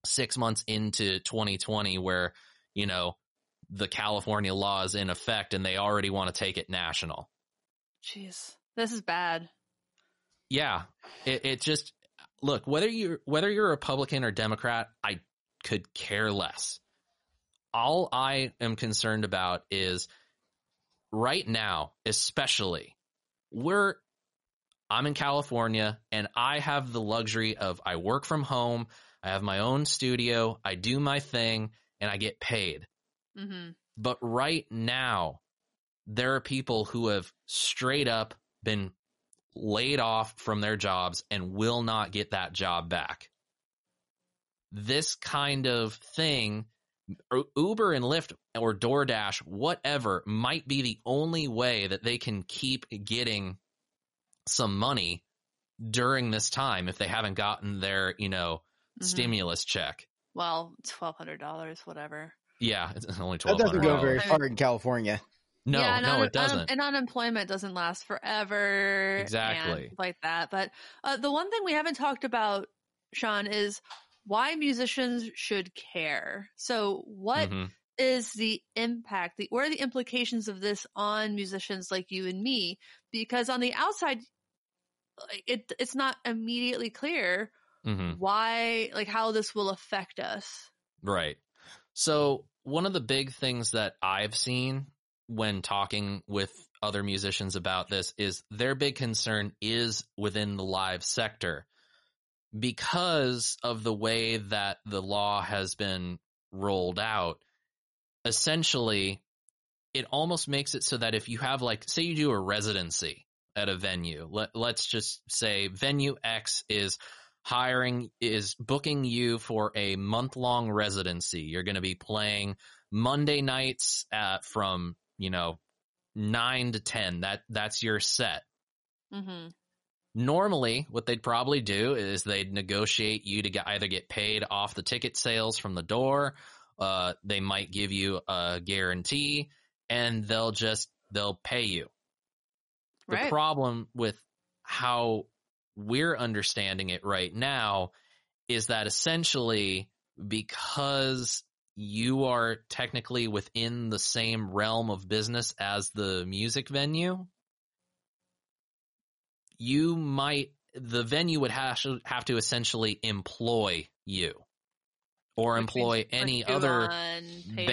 six months into 2020 where, you know, the California law is in effect and they already want to take it national. Jeez, this is bad. Yeah, it, it just look whether you whether you're a Republican or Democrat, I could care less. All I am concerned about is right now, especially we're I'm in California and I have the luxury of I work from home, I have my own studio, I do my thing, and I get paid. Mm-hmm. But right now, there are people who have straight up been laid off from their jobs and will not get that job back. This kind of thing, Uber and Lyft or DoorDash, whatever, might be the only way that they can keep getting some money during this time if they haven't gotten their, you know, Mhm. stimulus check. Well, twelve hundred dollars, whatever. Yeah, it's only That doesn't go very far in California. No, yeah, no, un- it doesn't. un- and unemployment doesn't last forever. Exactly. like that. But uh, the one thing we haven't talked about, Sean, is why musicians should care. So, what is Mhm. the impact? The what are the implications of this on musicians like you and me? Because on the outside, it it's not immediately clear Mhm. why, like, how this will affect us. Right. So, one of the big things that I've seen when talking with other musicians about this is their big concern is within the live sector because of the way that the law has been rolled out. Essentially, it almost makes it so that if you have like say you do a residency at a venue, let, let's just say venue X is hiring is booking you for a month long residency. You're going to be playing Monday nights at from, you know, 9 to 10. That that's your set. hmm Normally, what they'd probably do is they'd negotiate you to get, either get paid off the ticket sales from the door, uh, they might give you a guarantee, and they'll just they'll pay you. The problem with how we're understanding it right now is that essentially because you are technically within the same realm of business as the music venue, you might the venue would have to, have to essentially employ you or Which employ any other on band.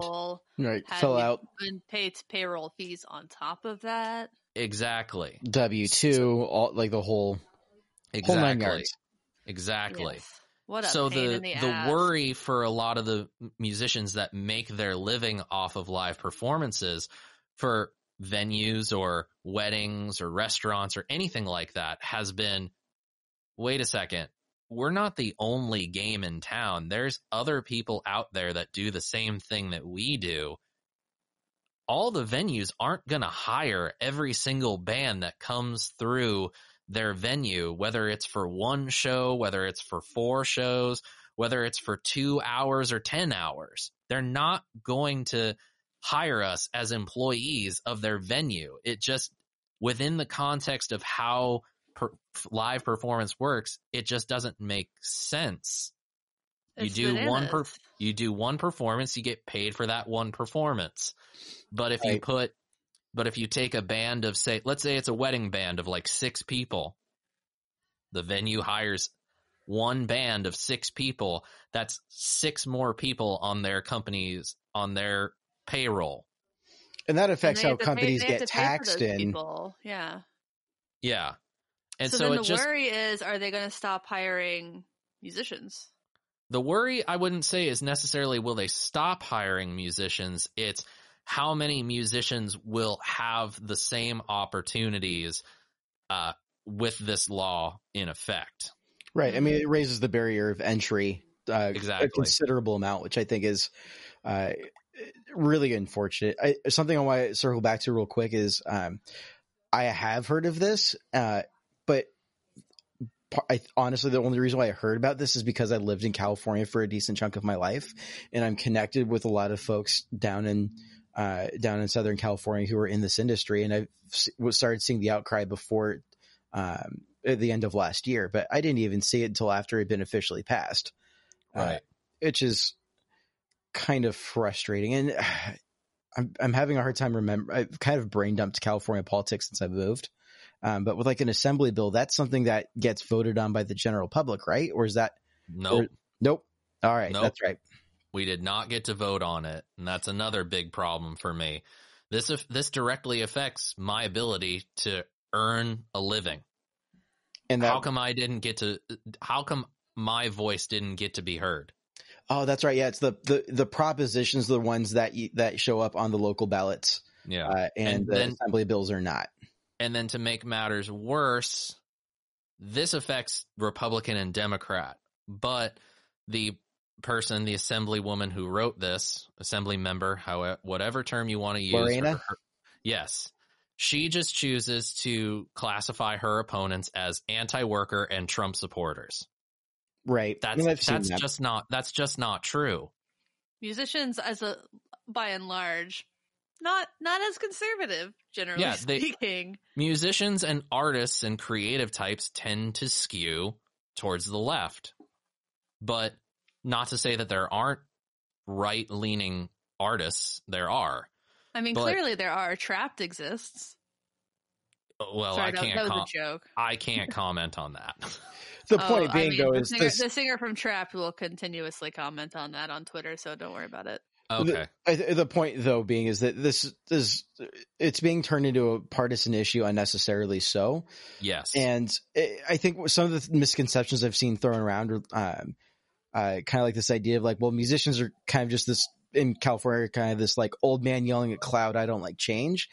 payroll, Right. have Fill out and pay payroll fees on top of that. exactly W two, all like the whole whole nine exactly yards. exactly Yes. What a so pain the in the, the ass. worry for a lot of the musicians that make their living off of live performances for venues or weddings or restaurants or anything like that has been wait a second we're not the only game in town there's other people out there that do the same thing that we do all the venues aren't going to hire every single band that comes through their venue, whether it's for one show, whether it's for four shows, whether it's for two hours or 10 hours. They're not going to hire us as employees of their venue. It just, within the context of how per, live performance works, it just doesn't make sense. You It's do one per, you do one performance, you get paid for that one performance. But if you put, but if you take a band of say, let's say it's a wedding band of like six people, the venue hires one band of six people. That's six more people on their companies on their payroll. And that And affects they how have to pay- companies get to pay for taxed in. people. Yeah. Yeah, and so, so, then it the just worry is, are they going to stop hiring musicians? the worry I wouldn't say is necessarily will they stop hiring musicians. It's how many musicians will have the same opportunities uh, with this law in effect. Right. I mean, it raises the barrier of entry uh, Exactly. a considerable amount, which I think is uh, really unfortunate. I, something I want to circle back to real quick is um, I have heard of this, uh, but I, honestly, the only reason why I heard about this is because I lived in California for a decent chunk of my life, and I'm connected with a lot of folks down in uh, down in Southern California who are in this industry, and I started seeing the outcry before um, at the end of last year, but I didn't even see it until after it had been officially passed, Right. uh, which is kind of frustrating. And I'm I'm having a hard time remember. I've kind of brain dumped California politics since I've moved. Um, but with like an assembly bill, that's something that gets voted on by the general public, right? Or is that Nope. nope? All right, Nope. that's right. We did not get to vote on it, and that's another big problem for me. This if this directly affects my ability to earn a living. And that, how come I didn't get to? How come my voice didn't get to be heard? Oh, that's right. Yeah, it's the the the propositions, the ones that you, that show up on the local ballots, Yeah, uh, and, And the then- assembly bills are not. and then to make matters worse, this affects Republican and Democrat, but the person, the assemblywoman who wrote this, assembly member, however, whatever term you want to use, Lorena? her- her- yes, she just chooses to classify her opponents as anti-worker and Trump supporters. Right. That's I've seen that's that. just not that's just not true. Musicians, as a by and large, not not as conservative, generally Yeah, they- speaking. musicians and artists and creative types tend to skew towards the left. But not to say that there aren't right leaning artists, there are. I mean, But- clearly there are. Trapt exists. Well, Sorry, I can't that was com- a joke. I can't comment on that. the Oh, point I being, mean, though, the is singer, this. the singer from Trapt will continuously comment on that on Twitter, so don't worry about it. Okay. I th- the point though being is that this is it's being turned into a partisan issue unnecessarily so Yes. and i I think some of the misconceptions i've seen thrown around are um, uh, kind of like this idea of like well musicians are kind of just this in california kind of this like old man yelling at cloud i don't like change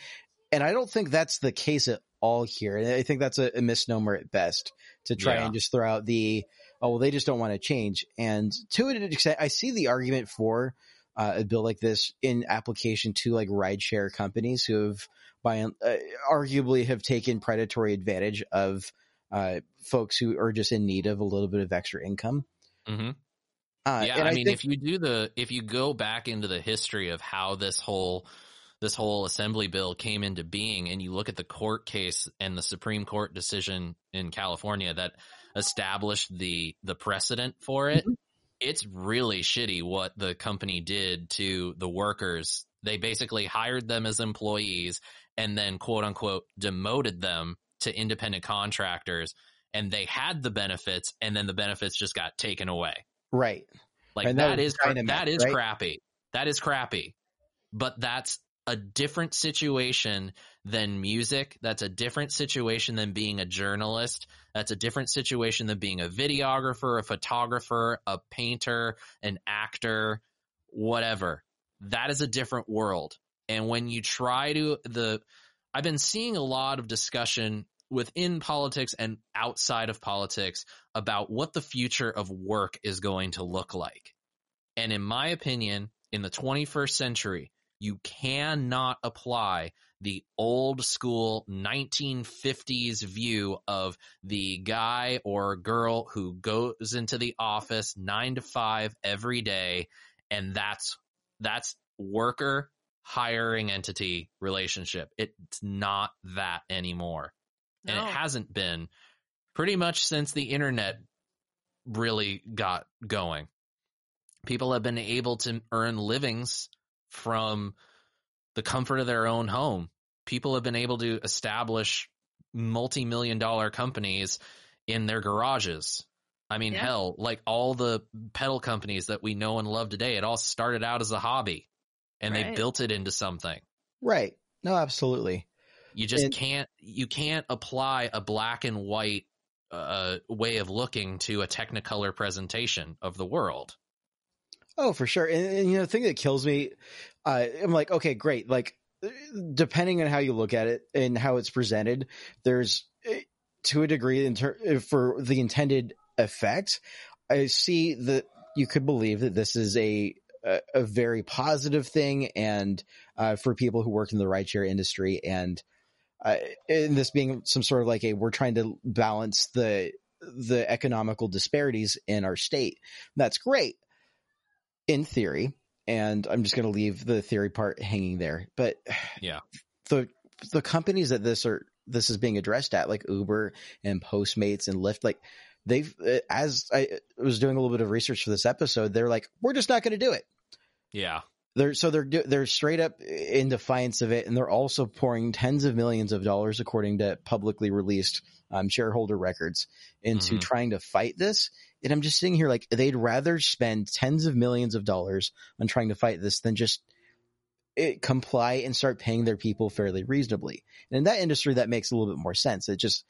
and i don't think that's the case at all here and i think that's a, a misnomer at best to try Yeah. and just throw out the oh well they just don't want to change and to an extent i see the argument for uh, a bill like this in application to like rideshare companies who have by uh, arguably have taken predatory advantage of uh, folks who are just in need of a little bit of extra income. hmm Uh, yeah, and I mean, think- if you do the, if you go back into the history of how this whole, this whole assembly bill came into being, and you look at the court case and the Supreme Court decision in California that established the the precedent for it, Mhm. it's really shitty what the company did to the workers. They basically hired them as employees and then quote unquote demoted them to independent contractors, and they had the benefits, and then the benefits just got taken away. right, Like that that is that is right? crappy. That is crappy. But that's a different situation than music. That's a different situation than being a journalist. That's a different situation than being a videographer, a photographer, a painter, an actor, whatever. That is a different world. And when you try to the I've been seeing a lot of discussion within politics and outside of politics about what the future of work is going to look like. And in my opinion, in the 21st century, you cannot apply the old school 1950s view of the guy or girl who goes into the office 9 to 5 every day and that's that's worker hiring entity relationship. It's not that anymore and it hasn't been pretty much since the internet really got going. People have been able to earn livings from the comfort of their own home. People have been able to establish multi-million dollar companies in their garages. I mean, Yeah. hell, like all the pedal companies that we know and love today, it all started out as a hobby and they built it into something. right. No, absolutely. You just And- can't you can't apply a black and white uh, way of looking to a Technicolor presentation of the world. Oh, for sure. And, and, you know, the thing that kills me, uh, I'm like, okay, great. Like, depending on how you look at it and how it's presented, there's eh, to a degree in ter- eh, for the intended effect. I see that you could believe that this is a a, a very positive thing, and uh, for people who work in the rideshare industry, and uh, and this being some sort of like a we're trying to balance the the economical disparities in our state. That's great in theory. and I'm just going to leave the theory part hanging there. But Yeah. the the companies that this are this is being addressed at, like Uber and Postmates and Lyft, like they've uh, as I was doing a little bit of research for this episode, they're like, we're just not going to do it. Yeah. They're so they're they're straight up in defiance of it, and they're also pouring tens of millions of dollars, according to publicly released um, shareholder records, into Mhm. trying to fight this. And I'm just sitting here like they'd rather spend tens of millions of dollars on trying to fight this than just it, comply and start paying their people fairly reasonably. And in that industry, that makes a little bit more sense. It just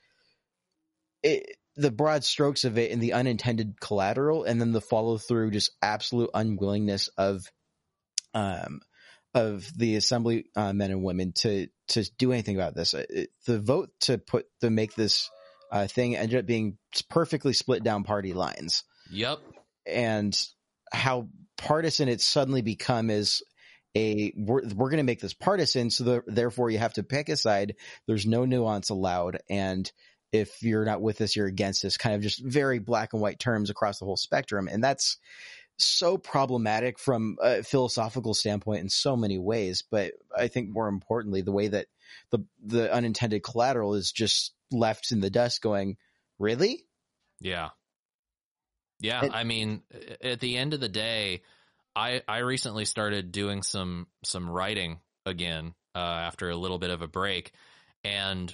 it the broad strokes of it and the unintended collateral, and then the follow through, just absolute unwillingness of um of the assembly uh, men and women to to do anything about this. Uh, It, the vote to put to make this uh, thing ended up being perfectly split down party lines, Yep. and how partisan it's suddenly become is a we're, we're going to make this partisan, so the, therefore you have to pick a side. There's no nuance allowed, and if you're not with us, you're against us. Kind of just very black and white terms across the whole spectrum, and that's so problematic from a philosophical standpoint in so many ways. But I think more importantly, the way that the the unintended collateral is just left in the dust, going, really? Yeah. Yeah, And- I mean, at the end of the day, I I recently started doing some some writing again uh, after a little bit of a break, and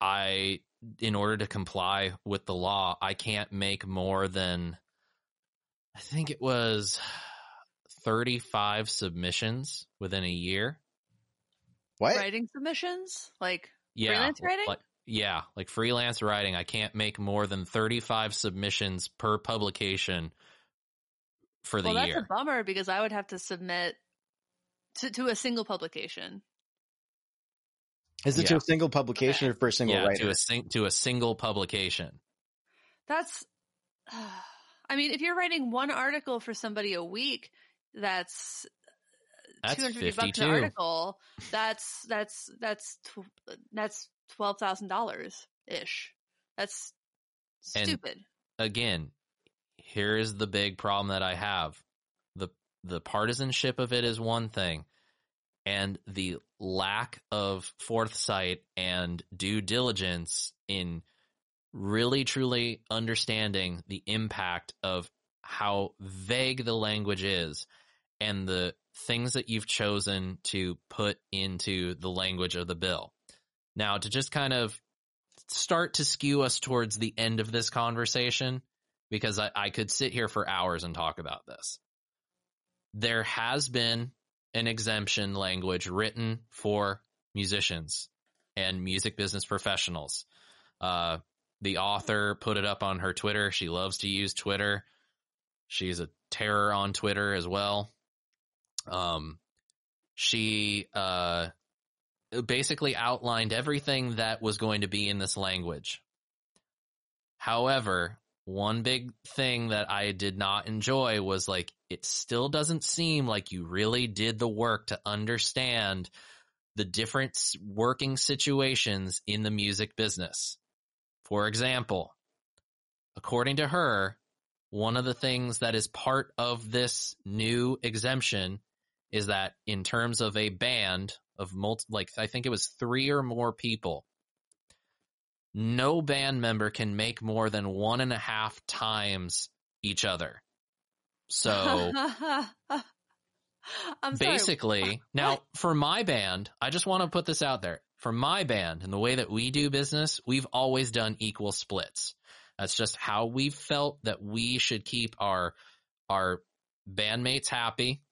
I, in order to comply with the law, I can't make more than I think it was thirty five submissions within a year. What? Writing submissions, like Yeah, Freelance writing? Like, yeah, like freelance writing, I can't make more than thirty five submissions per publication for the well, that's year. a bummer because I would have to submit to to a single publication. Is it to a single publication or for a single yeah, writer? to a sing- to a single publication. That's, I mean, if you're writing one article for somebody a week, that's uh, That's 250 bucks an article. That's that's that's tw- that's twelve thousand dollars ish. That's And- stupid. Again, here's the big problem that I have. The the partisanship of it is one thing, and the lack of foresight and due diligence in really truly understanding the impact of how vague the language is and the things that you've chosen to put into the language of the bill. Now, to just kind of start to skew us towards the end of this conversation, because I, I could sit here for hours and talk about this. There has been an exemption language written for musicians and music business professionals. Uh, the author put it up on her Twitter. She loves to use Twitter. She's a terror on Twitter as well. Um, she uh, basically outlined everything that was going to be in this language. However, one big thing that I did not enjoy was like, it still doesn't seem like you really did the work to understand the different working situations in the music business. For example, according to her, one of the things that is part of this new exemption is that in terms of a band of multi, like I think it was three or more people, no band member can make more than one and a half times each other. So I'm sorry. basically, now for my band, I just want to put this out there. For my band and the way that we do business, we've always done equal splits. That's just how we've felt that we should keep our our bandmates happy.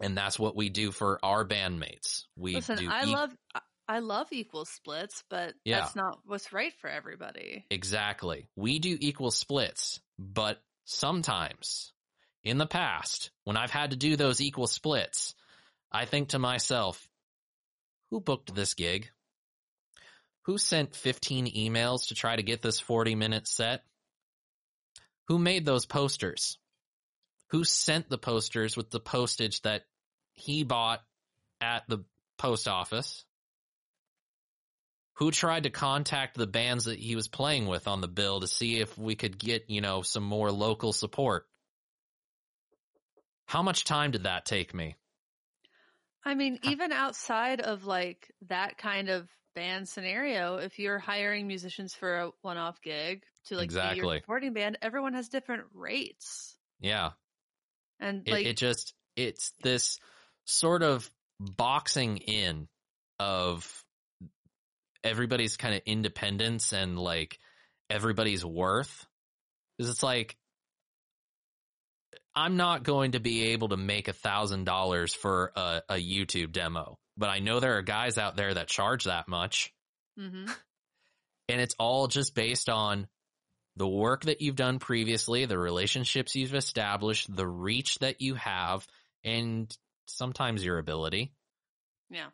And that's what we do for our bandmates. We Listen, do I e- love I- I love equal splits, but Yeah. that's not what's right for everybody. Exactly. We do equal splits, but sometimes in the past, when I've had to do those equal splits, I think to myself, who booked this gig? Who sent 15 emails to try to get this 40 minute set? Who made those posters? Who sent the posters with the postage that he bought at the post office? who tried to contact the bands that he was playing with on the bill to see if we could get, you know, some more local support. How much time did that take me? I mean, even outside of like that kind of band scenario, if you're hiring musicians for a one-off gig to like be Exactly. your supporting band, everyone has different rates, Yeah. And It, like it just it's this sort of boxing in of everybody's kind of independence and like everybody's worth. Because it's like I'm not going to be able to make a thousand dollars for a, a YouTube demo, but I know there are guys out there that charge that much, mhm. and it's all just based on the work that you've done previously, the relationships you've established, the reach that you have, and sometimes your ability. yeah,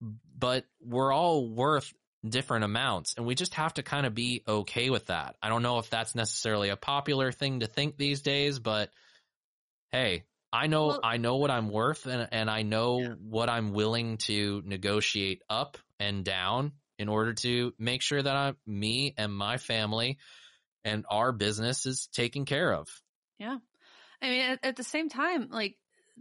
But we're all worth different amounts, and we just have to kind of be okay with that. I don't know if that's necessarily a popular thing to think these days, but hey, I know Well- I know what I'm worth and and I know Yeah. what I'm willing to negotiate up and down in order to make sure that I me and my family and our business is taken care of. yeah. I mean, at, at the same time, like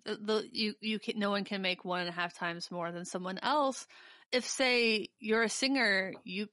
the, the you you can, no one can make one and a half times more than someone else. If say you're a singer, you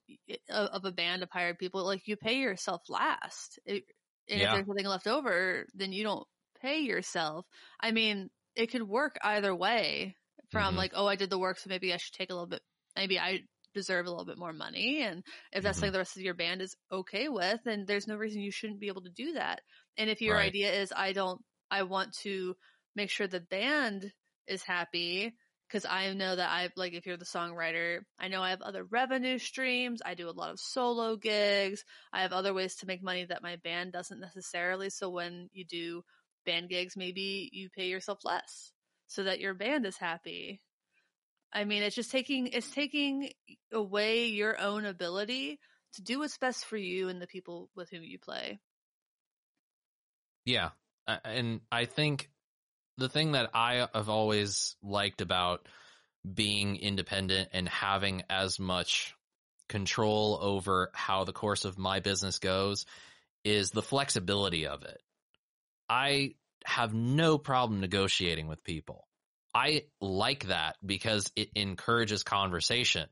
of of a band of hired people, like you pay yourself last. It, and Yeah. if there's something left over, then you don't pay yourself. I mean, it could work either way. From Mhm. like, oh, I did the work, so maybe I should take a little bit. Maybe I deserve a little bit more money, and if that's Mhm. something the rest of your band is okay with, then there's no reason you shouldn't be able to do that. And if your Right. idea is, I don't, I want to make sure the band is happy because I know that I like if you're the songwriter, I know I have other revenue streams. I do a lot of solo gigs. I have other ways to make money that my band doesn't necessarily. So when you do band gigs, maybe you pay yourself less so that your band is happy. I mean, it's just taking it's taking away your own ability to do what's best for you and the people with whom you play. Yeah. And I think the thing that I have always liked about being independent and having as much control over how the course of my business goes is the flexibility of it. I have no problem negotiating with people. I like that because it encourages conversation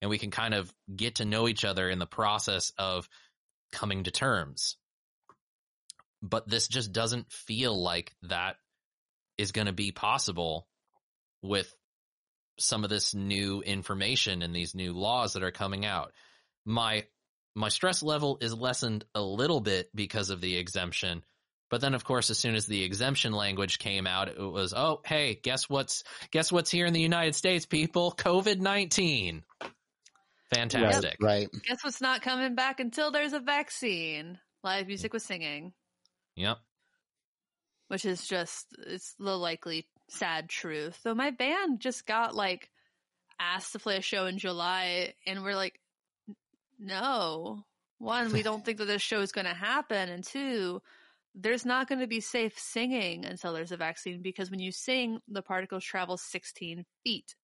and we can kind of get to know each other in the process of coming to terms but this just doesn't feel like that is going to be possible with some of this new information and these new laws that are coming out. My my stress level is lessened a little bit because of the exemption. But then of course as soon as the exemption language came out it was oh hey guess what's guess what's here in the United States people COVID-19. Fantastic. Right. Guess what's not coming back until there's a vaccine? Live music was singing, Yep. which is just it's the likely sad truth. So my band just got like asked to play a show in July, and we're like, no. One, we don't think that this show is going to happen, and two, there's not going to be safe singing until there's a vaccine because when you sing, the particles travel 16 feet.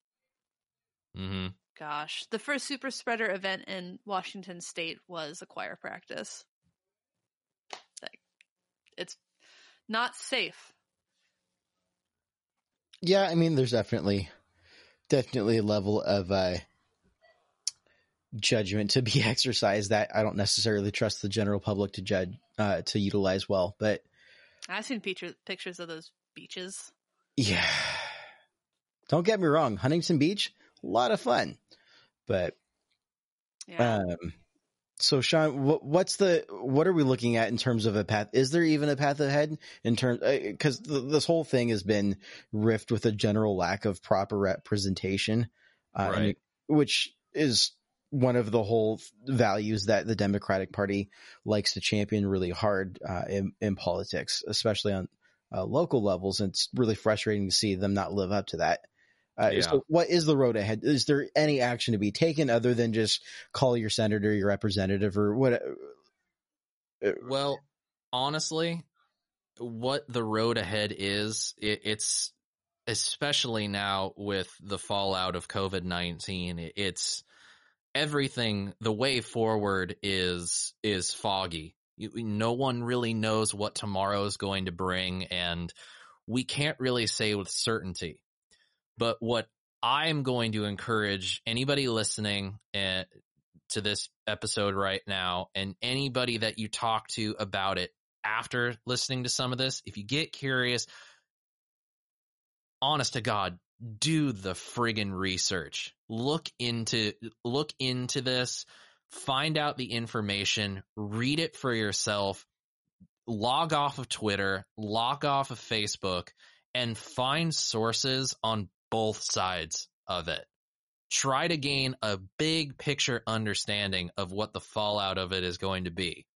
Mhm. Gosh, the first super spreader event in Washington State was a choir practice. Like, it's not safe. Yeah, I mean, there's definitely, definitely a level of uh, judgment to be exercised that I don't necessarily trust the general public to judge uh, to utilize well. But I've seen pictures pictures of those beaches. yeah, don't get me wrong, Huntington Beach, a lot of fun. But Yeah. um, so Sean, what, what's the what are we looking at in terms of a path? Is there even a path ahead in terms because th- this whole thing has been riffed with a general lack of proper representation, uh, Right. it- which is one of the whole values that the Democratic Party likes to champion really hard uh, in, in politics, especially on uh, local levels. And it's really frustrating to see them not live up to that. Uh, Yeah. So, what is the road ahead? Is there any action to be taken other than just call your senator, your representative, or what? uh, Well, honestly, what the road ahead is, it, it's especially now with the fallout of COVID 19, it's everything, the way forward is, is foggy. You, no one really knows what tomorrow is going to bring and we can't really say with certainty. But what I'm going to encourage anybody listening uh, to this episode right now and anybody that you talk to about it after listening to some of this, if you get curious, honest to God, do the friggin' research. Look into look into this, find out the information, read it for yourself, log off of Twitter, log off of Facebook, and find sources on both sides of it. Try to gain a big picture understanding of what the fallout of it is going to be.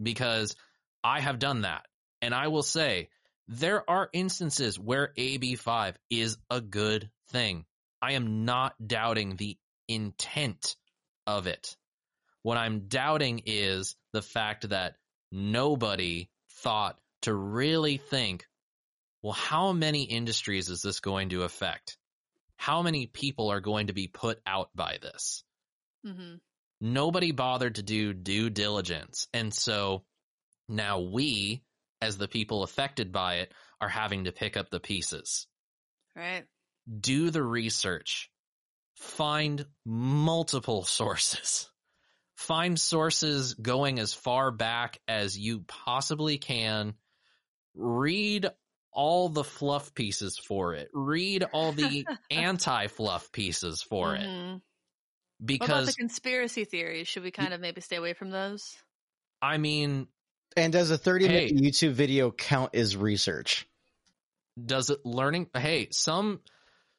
Because I have done that. And I will say, there are instances where AB5 is a good thing. I am not doubting the intent of it. What I'm doubting is the fact that nobody thought to really think, well, how many industries is this going to affect? How many people are going to be put out by this? Mm-hmm. Nobody bothered to do due diligence. And so now we, as the people affected by it, are having to pick up the pieces. Right. Do the research. Find multiple sources. Find sources going as far back as you possibly can. Read all the fluff pieces for it. Read all the anti fluff pieces for it. Mhm. What about Because, the conspiracy theories? Should we kind of maybe stay away from those? I mean, And does a 30 minute Hey. YouTube video count as research? does it learning hey some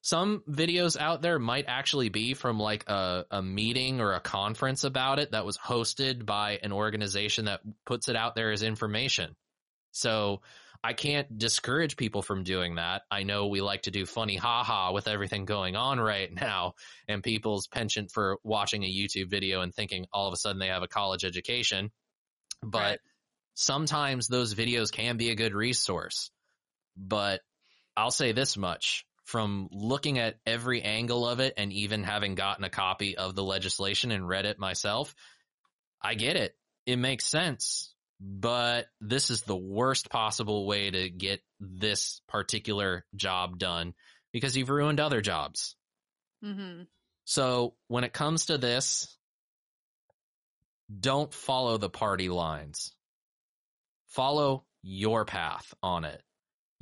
some videos out there might actually be from like a, a meeting or a conference about it that was hosted by an organization that puts it out there as information. So i can't discourage people from doing that. I know we like to do funny haha with everything going on right now and people's penchant for watching a youtube video and thinking all of a sudden they have a college education. But Right. sometimes those videos can be a good resource. But I'll say this much from looking at every angle of it and even having gotten a copy of the legislation and read it myself, I get it. It makes sense. But this is the worst possible way to get this particular job done because you've ruined other jobs. Mm-hmm. So when it comes to this, don't follow the party lines. Follow your path on it.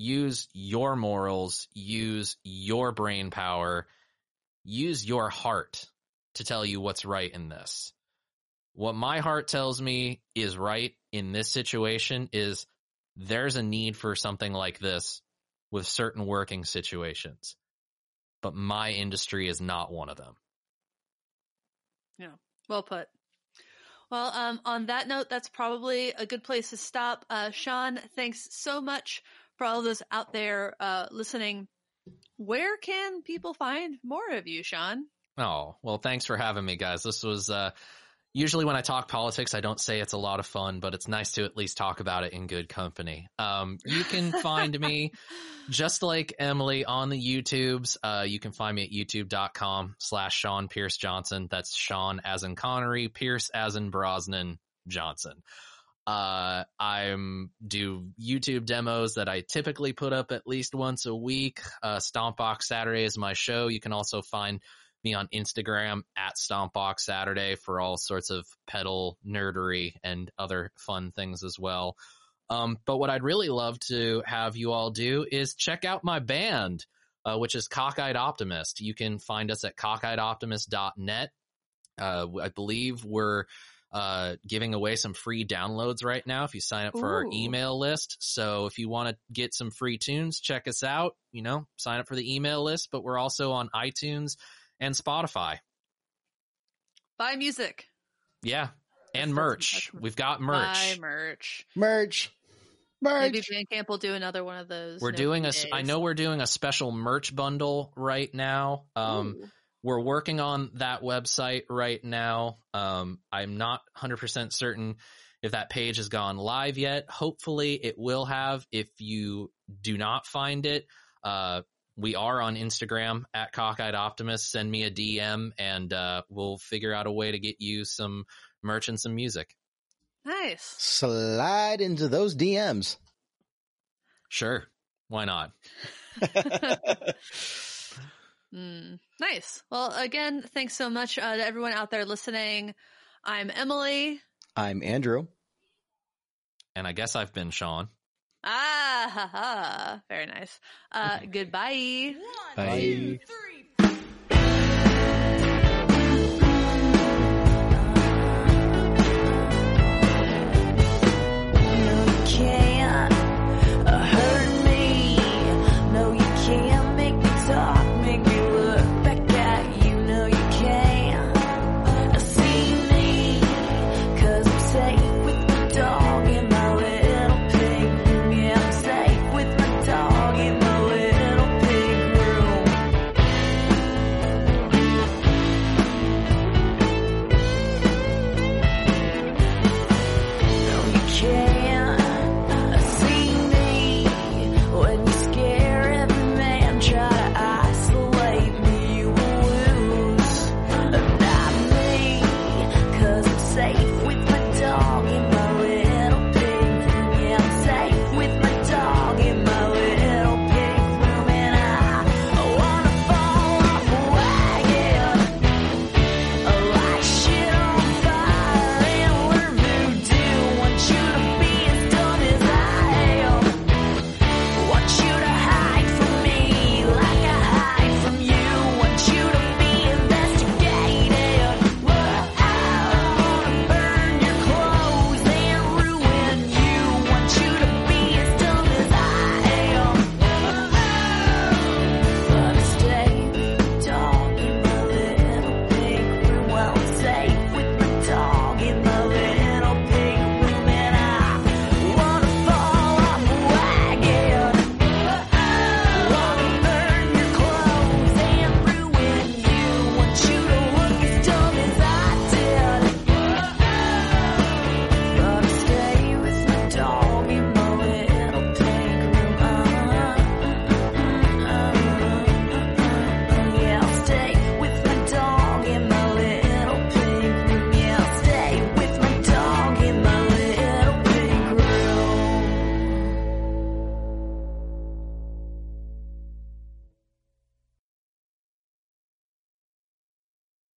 Use your morals, use your brain power, use your heart to tell you what's right in this. What my heart tells me is right in this situation is there's a need for something like this with certain working situations. But my industry is not one of them. Yeah, well put. Well, um, on that note, that's probably a good place to stop. Uh, Sean, thanks so much for all of those out there uh, listening. Where can people find more of you, Sean? Oh, well, thanks for having me, guys. This was, uh, usually when I talk politics, I don't say it's a lot of fun, but it's nice to at least talk about it in good company. Um, you can find me just like Emily on the YouTubes. Uh, you can find me at youtube.com slash Sean Pierce Johnson. That's Sean as in Connery, Pierce as in Brosnan Johnson. Uh, I'm do YouTube demos that I typically put up at least once a week. Uh, Stompbox Saturday is my show. You can also find me on Instagram at Stompbox Saturday for all sorts of pedal nerdery and other fun things as well. Um, but what I'd really love to have you all do is check out my band, uh, which is Cockeyed Optimist. You can find us at cockeyedoptimist.net. Uh, I believe we're uh, giving away some free downloads right now if you sign up for our email list. So if you want to get some free tunes, check us out. You know, sign up for the email list. But we're also on iTunes and Spotify. Buy music. Yeah, and merch. We've got Buy merch. merch. Merch. Merch. Maybe Bandcamp will do another one of those. We're doing a. days. I know we're doing a special merch bundle right now. Um, Ooh. We're working on that website right now. Um, I'm not 100% certain if that page has gone live yet. Hopefully it will have. If you do not find it, uh, we are on Instagram at Cockeyed Optimist. Send me a DM and uh, we'll figure out a way to get you some merch and some music. Nice. Slide into those DMs. Sure. Why not? Mm, nice. Well, again, thanks so much uh, to everyone out there listening. I'm Emily. I'm Andrew. And I guess I've been Sean. Ah, ha, ha. very nice. Uh, goodbye. One, Bye. two, three.